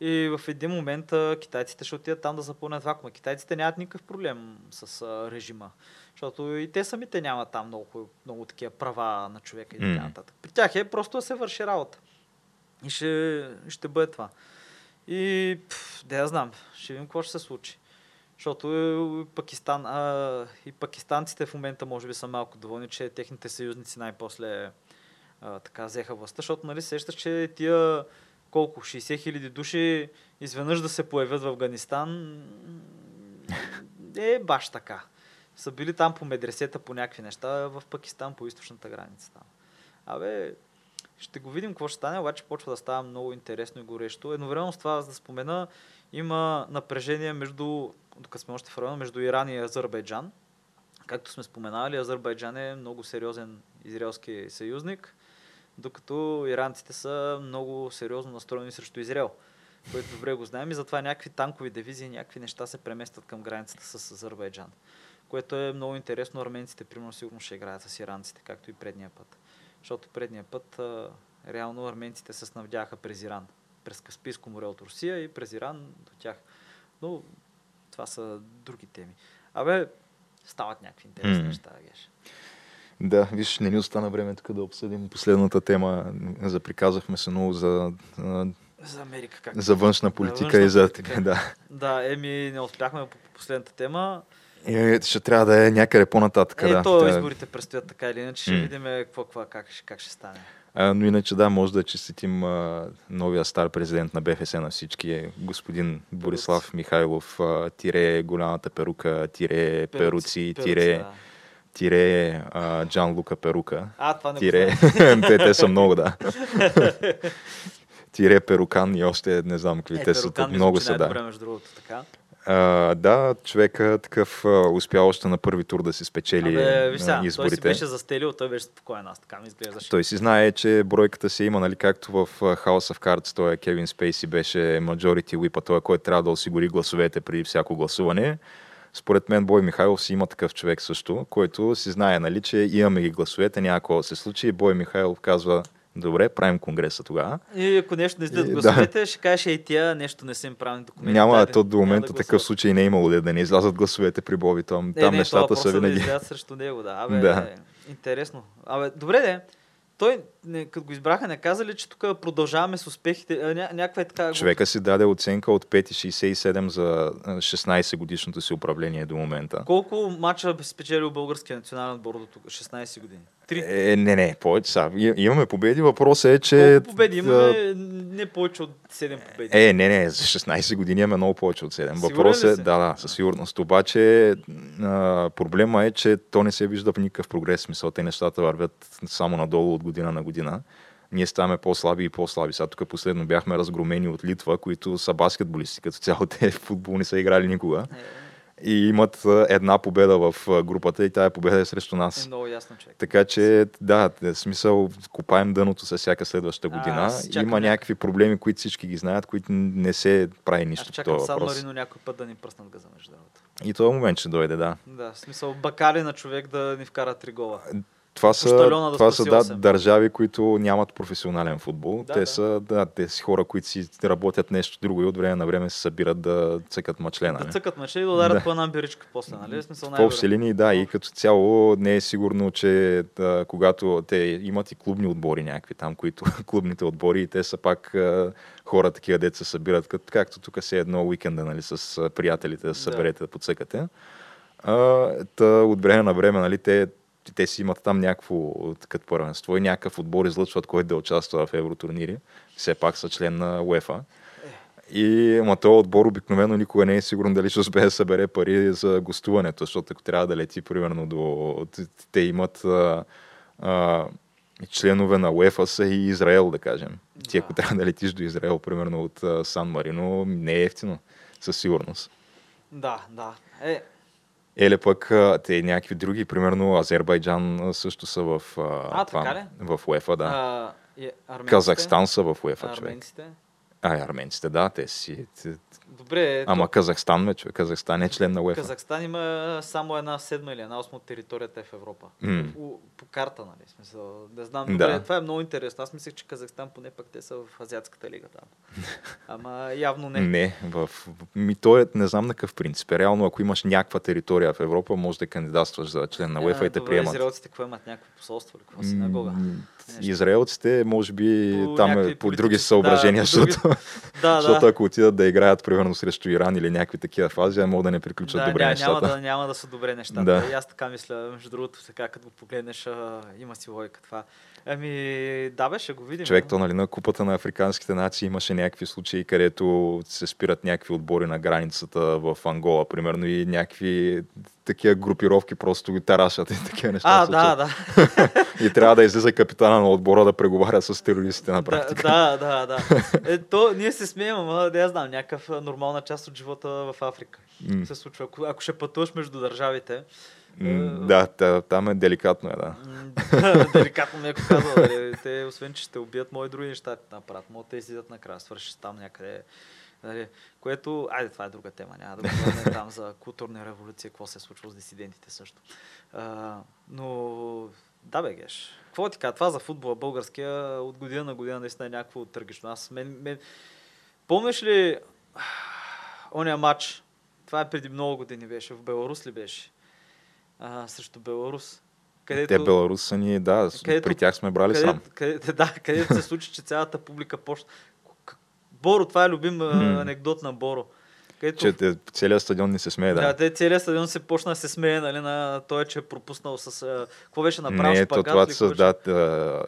S2: И в един момент китайците ще отидат там да запълнят вакуума. Китайците нямат никакъв проблем с режима. Защото и те самите нямат там много, много такива права на човека и така нататък. При тях е просто да се върши работа. И ще, ще бъде това. И да я знам, ще видим какво ще се случи. Защото и, Пакистан, а, и пакистанците в момента може би са малко доволни, че техните съюзници най-после а, така взеха властта, защото нали сещаш, че тия колко, 60 хиляди души изведнъж да се появят в Афганистан е баш така са били там по медресета по някакви неща в Пакистан, по източната граница там. Абе, ще го видим какво ще стане, обаче почва да става много интересно и горещо. Едновременно с това, за да спомена, има напрежение между, докато сме още в района, между Иран и Азербайджан. Както сме споменали, Азербайджан е много сериозен израелски съюзник, докато иранците са много сериозно настроени срещу Израел, което добре го знаем и затова някакви танкови дивизии, някакви неща се преместват към границата с Азербайджан което е много интересно. Арменците, примерно, сигурно ще играят с иранците, както и предния път. Защото предния път, реално, арменците се снабдяха през Иран. през Каспийско море от Русия и през Иран до тях. Но това са други теми. Абе, стават някакви интересни
S1: М.
S2: неща, Геш.
S1: Да, виж, не ни остана време тук да обсъдим последната тема. Заприказахме се много за,
S2: За Америка как?
S1: за външна политика
S2: външна
S1: и за...
S2: политика.
S1: Да.
S2: Да, еми не успяхме по по последната тема.
S1: И, ще трябва да е някъде по-нататък.
S2: Е,
S1: да.
S2: то
S1: Та-
S2: изборите предстоят така или иначе. Ще
S1: М.
S2: видим какво, какво, как, как ще стане.
S1: А, но иначе да, може да честитим а, новия стар президент на БФС на всички, е господин Борислав Михайлов, а, тире голямата перука, тире перуци, тире,
S2: да.
S1: Тире а, Джан Лука перука.
S2: А, това не
S1: Тире, (laughs) те, те са много, да. тире перукан и още не знам какви,
S2: Е,
S1: те са много са, да.
S2: между другото, така.
S1: А, да, човека такъв а, успял още на първи тур да си спечели
S2: Абе, виж сега, той си
S1: изборите.
S2: беше застелил, той беше спокоен, аз така ми изглеждаше.
S1: Той си знае, че бройката се има, нали, както в House of Cards, той Кевин Спейси беше majority whip, той, който трябва да осигури гласовете при всяко гласуване. Според мен Бой Михайлов си има такъв човек също, който си знае, нали, че имаме ги гласовете, няма какво да се случи. И Бой Михайлов казва, добре, правим конгреса тогава.
S2: И ако нещо не
S1: И,
S2: излизат
S1: да.
S2: гласовете, ще кажеш, ей тия, нещо не са им правилни документи.
S1: Няма, то до момента
S2: да
S1: такъв случай не е имало да, да не излязат гласовете при Боби. Там,
S2: Е,
S1: там
S2: не,
S1: нещата са винаги.
S2: Да излязат срещу него, да. Абе,
S1: Да.
S2: да. интересно. Абе, добре де. Той, не, като го избраха, не каза ли, че тук продължаваме с успехите? Ня, някаква е така...
S1: Човека си даде оценка от 5,67 за а, 16 годишното си управление до момента.
S2: Колко мача спечелил българския национален отбор до тук? 16 години. Три.
S1: Е, не, не, повече са. Имаме победи. Въпросът е, че...
S2: Колко победи? Имаме не повече от 7 победи.
S1: Е, не, не, за 16 години имаме много повече от 7.
S2: Сигурен
S1: Въпросът е, да, да, със сигурност. Обаче а, проблема е, че то не се вижда в никакъв прогрес. Смисъл, те нещата вървят само надолу от година на година. Ние ставаме по-слаби и по-слаби. Сега тук последно бяхме разгромени от Литва, които са баскетболисти. Като цяло те футбол не са играли никога.
S2: Е,
S1: И имат а, една победа в а, групата и тая победа е срещу
S2: е
S1: нас.
S2: много ясно, човек.
S1: Така че, да, в смисъл, копаем дъното с всяка следваща
S2: А,
S1: година.
S2: чакам
S1: Има
S2: някак-
S1: някакви проблеми, които всички ги знаят, които не се прави нищо
S2: Аз чакам Сан. Марино някой път да ни пръснат газа, между другото.
S1: И този момент ще дойде, да.
S2: Да, в смисъл бакали на човек да ни вкара три гола.
S1: Това са,
S2: да
S1: това са да, държави, които нямат професионален футбол.
S2: Да,
S1: те
S2: да.
S1: са да, те си хора, които си работят нещо друго и от време на време се събират да цъкат мачлена.
S2: Да
S1: не?
S2: цъкат мъче и да ударят
S1: Да.
S2: по една биричка после, нали? В смисъл
S1: В общи линии, да, и като цяло не е сигурно, че да, когато те имат и клубни отбори някакви там, които (laughs) клубните отбори, и те са пак хора такива, деца се събират, като, както тук се едно уикенда, нали, с приятелите да се
S2: Да.
S1: съберете да подсъкате. А, та, от време на време, нали, те, те си имат там някакво като първенство и някакъв отбор излъчват, който да участва в евротурнири. Все пак са член на УЕФА. И ама този отбор обикновено никога не е сигурен дали ще успее да събере пари за гостуването, защото ако трябва да лети примерно до... Те имат а, а, членове на УЕФА са и Израел, да кажем. Ти ако трябва да летиш до Израел, примерно от Сан Марино, не е ефтино, със сигурност.
S2: Да, да. Е,
S1: Еле пък те някакви други, примерно Азербайджан също са в, а,
S2: А, така ли?
S1: в УЕФА, да.
S2: а, арменците,
S1: Казахстан са в УЕФА, човек. А, арменците, да, те си. те-
S2: Добре,
S1: Ама
S2: то-
S1: Казахстан, ме, човек. Казахстан е член на УЕФА.
S2: Казахстан има само една седма или една осма от територията е в Европа.
S1: М.
S2: У- По карта, нали? Смисъл, не знам.
S1: Да.
S2: Добре, това е много интересно. Аз мислех, че Казахстан поне пък те са в Азиатската лига там. (laughs) Ама явно не.
S1: Не, в... Ми, то е, не знам на какъв принцип. Реално, ако имаш някаква територия в Европа, може да кандидатстваш за член на УЕФА и те приемат.
S2: Израелците какво имат някакво посолство или какво синагога?
S1: Израелците, може би,
S2: По
S1: там е по други съображения,
S2: да, по други-
S1: защото,
S2: Да,
S1: защото
S2: да.
S1: ако отидат да играят, примерно, срещу Иран или някакви такива фази, могат да не приключат
S2: Да,
S1: добре
S2: ня,
S1: нещата.
S2: няма, да, няма да са добре нещата.
S1: Да.
S2: И аз така мисля, между другото, сега като го погледнеш, а, има си логика това. Ами, да бе, ще го видим.
S1: Човек,
S2: а.
S1: то нали, на купата на африканските нации имаше някакви случаи, където се спират някакви отбори на границата в Ангола, примерно, и някакви такива групировки просто ги тарашат и такива неща.
S2: А, да, да. (laughs)
S1: И трябва да излиза капитана на отбора да преговаря с терористите на практика.
S2: да, да, да. Е, то, ние се смеем, ама да я знам, някакъв нормална част от живота в Африка
S1: М.
S2: се случва. Ако, ако ще пътуваш между държавите,
S1: Да, та- там е деликатно, е, да. (laughs)
S2: деликатно ме казва, нали, те освен, че ще убият мои други неща, направят, могат да излизат накрая, свършиш там някъде. Нали, което, айде, това е друга тема, няма да говорим (laughs) там за културна революция, какво се е случва с дисидентите също. А, но, да бе, Геш, какво ти кажа, това за футбола българския от година на година наистина е някакво търгично. Аз мен, мен, Помниш ли (sighs) ония матч? Това е преди много години беше. В Беларус ли беше? А, срещу Беларус.
S1: Където, Те Беларус са ни, да, където, при тях сме брали
S2: където,
S1: срам.
S2: Където, да, където се случи, че цялата публика почна. Боро, това е любим mm. анекдот на Боро.
S1: Където... Че целият стадион не се смее, да.
S2: Да, те, целият стадион се почна да се смее, нали, на той, че е пропуснал с... Какво беше направил
S1: Не, то, това са, да,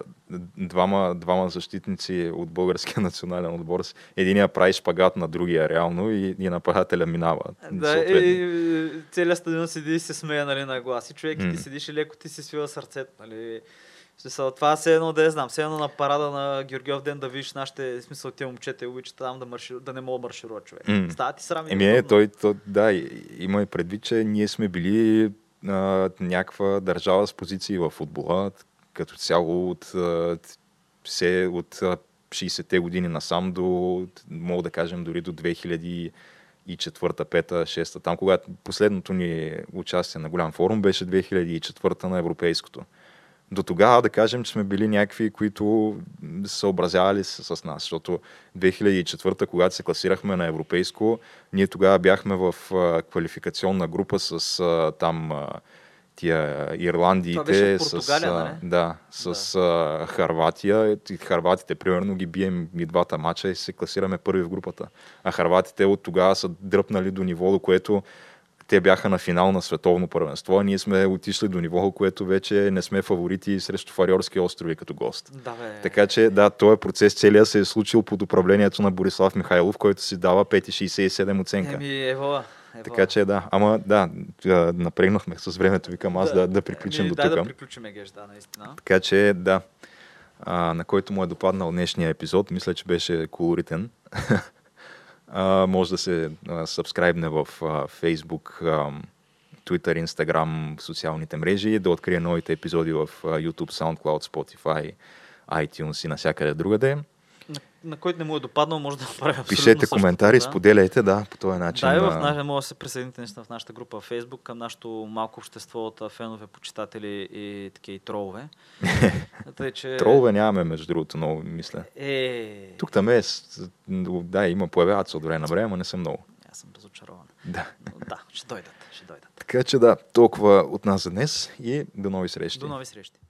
S1: двама, двама защитници от българския (laughs) национален отбор. Единия прави шпагат на другия реално и, и нападателя минава.
S2: Да, и, целият стадион седи и се смее, нали, на глас. И човек, mm. ти седиш и леко ти си свива сърцето, нали. Смисъл, това е едно да я знам. Все едно на парада на Георгиев ден да видиш нашите, смисъл, те момчета и обичат там да, марши, да не мога да марширува човек. Mm. Става ти срам.
S1: Еми, е, той, той, да, има и предвид, че ние сме били а, някаква държава с позиции в футбола, като цяло от, все от 60-те години насам до, мога да кажем, дори до 2000 и четвърта, пета, шеста. Там, когато последното ни участие на голям форум беше 2004 на Европейското до тогава да кажем, че сме били някакви, които се съобразявали с, с нас, защото 2004, когато се класирахме на европейско, ние тогава бяхме в а, квалификационна група с а, там а, тия Ирландиите,
S2: с, а,
S1: да, с да. А, Харватия. И Харватите, примерно, ги бием и двата мача и се класираме първи в групата. А Харватите от тогава са дръпнали до ниво, до което те бяха на финал на световно първенство, а ние сме отишли до ниво, което вече не сме фаворити срещу Фариорски острови като гост.
S2: Да, бе.
S1: Така че, да, този процес целият се е случил под управлението на Борислав Михайлов, който си дава 5,67 оценка.
S2: Еми, ево,
S1: Така че да, ама да, напрегнахме с времето, викам аз да, да, да приключим до тук.
S2: Да, да приключим, Геш, да, наистина.
S1: Така че да, а, на който му е допаднал днешния епизод, мисля, че беше колоритен. (laughs) А, може да се сабскрайбне в а, Facebook, а, Twitter, Instagram, социалните мрежи, да открие новите епизоди в а, YouTube, SoundCloud, Spotify, iTunes и навсякъде другаде
S2: на който не му е допаднал, може да направи абсолютно
S1: Пишете коментари, да. споделяйте, да, по този начин.
S2: Да, и в наша, може да се присъедините наистина в нашата група в Facebook към нашото малко общество от фенове, почитатели и такива и тролове. (laughs)
S1: Тъй, че... Тролове нямаме, между другото, много, мисля.
S2: Е...
S1: Тук там е, да, има, появяват се от време на време, но не съм много.
S2: Аз съм разочарован.
S1: Да.
S2: Но, да, ще дойдат, ще дойдат.
S1: Така че да, толкова от нас за днес и до нови срещи.
S2: До нови срещи.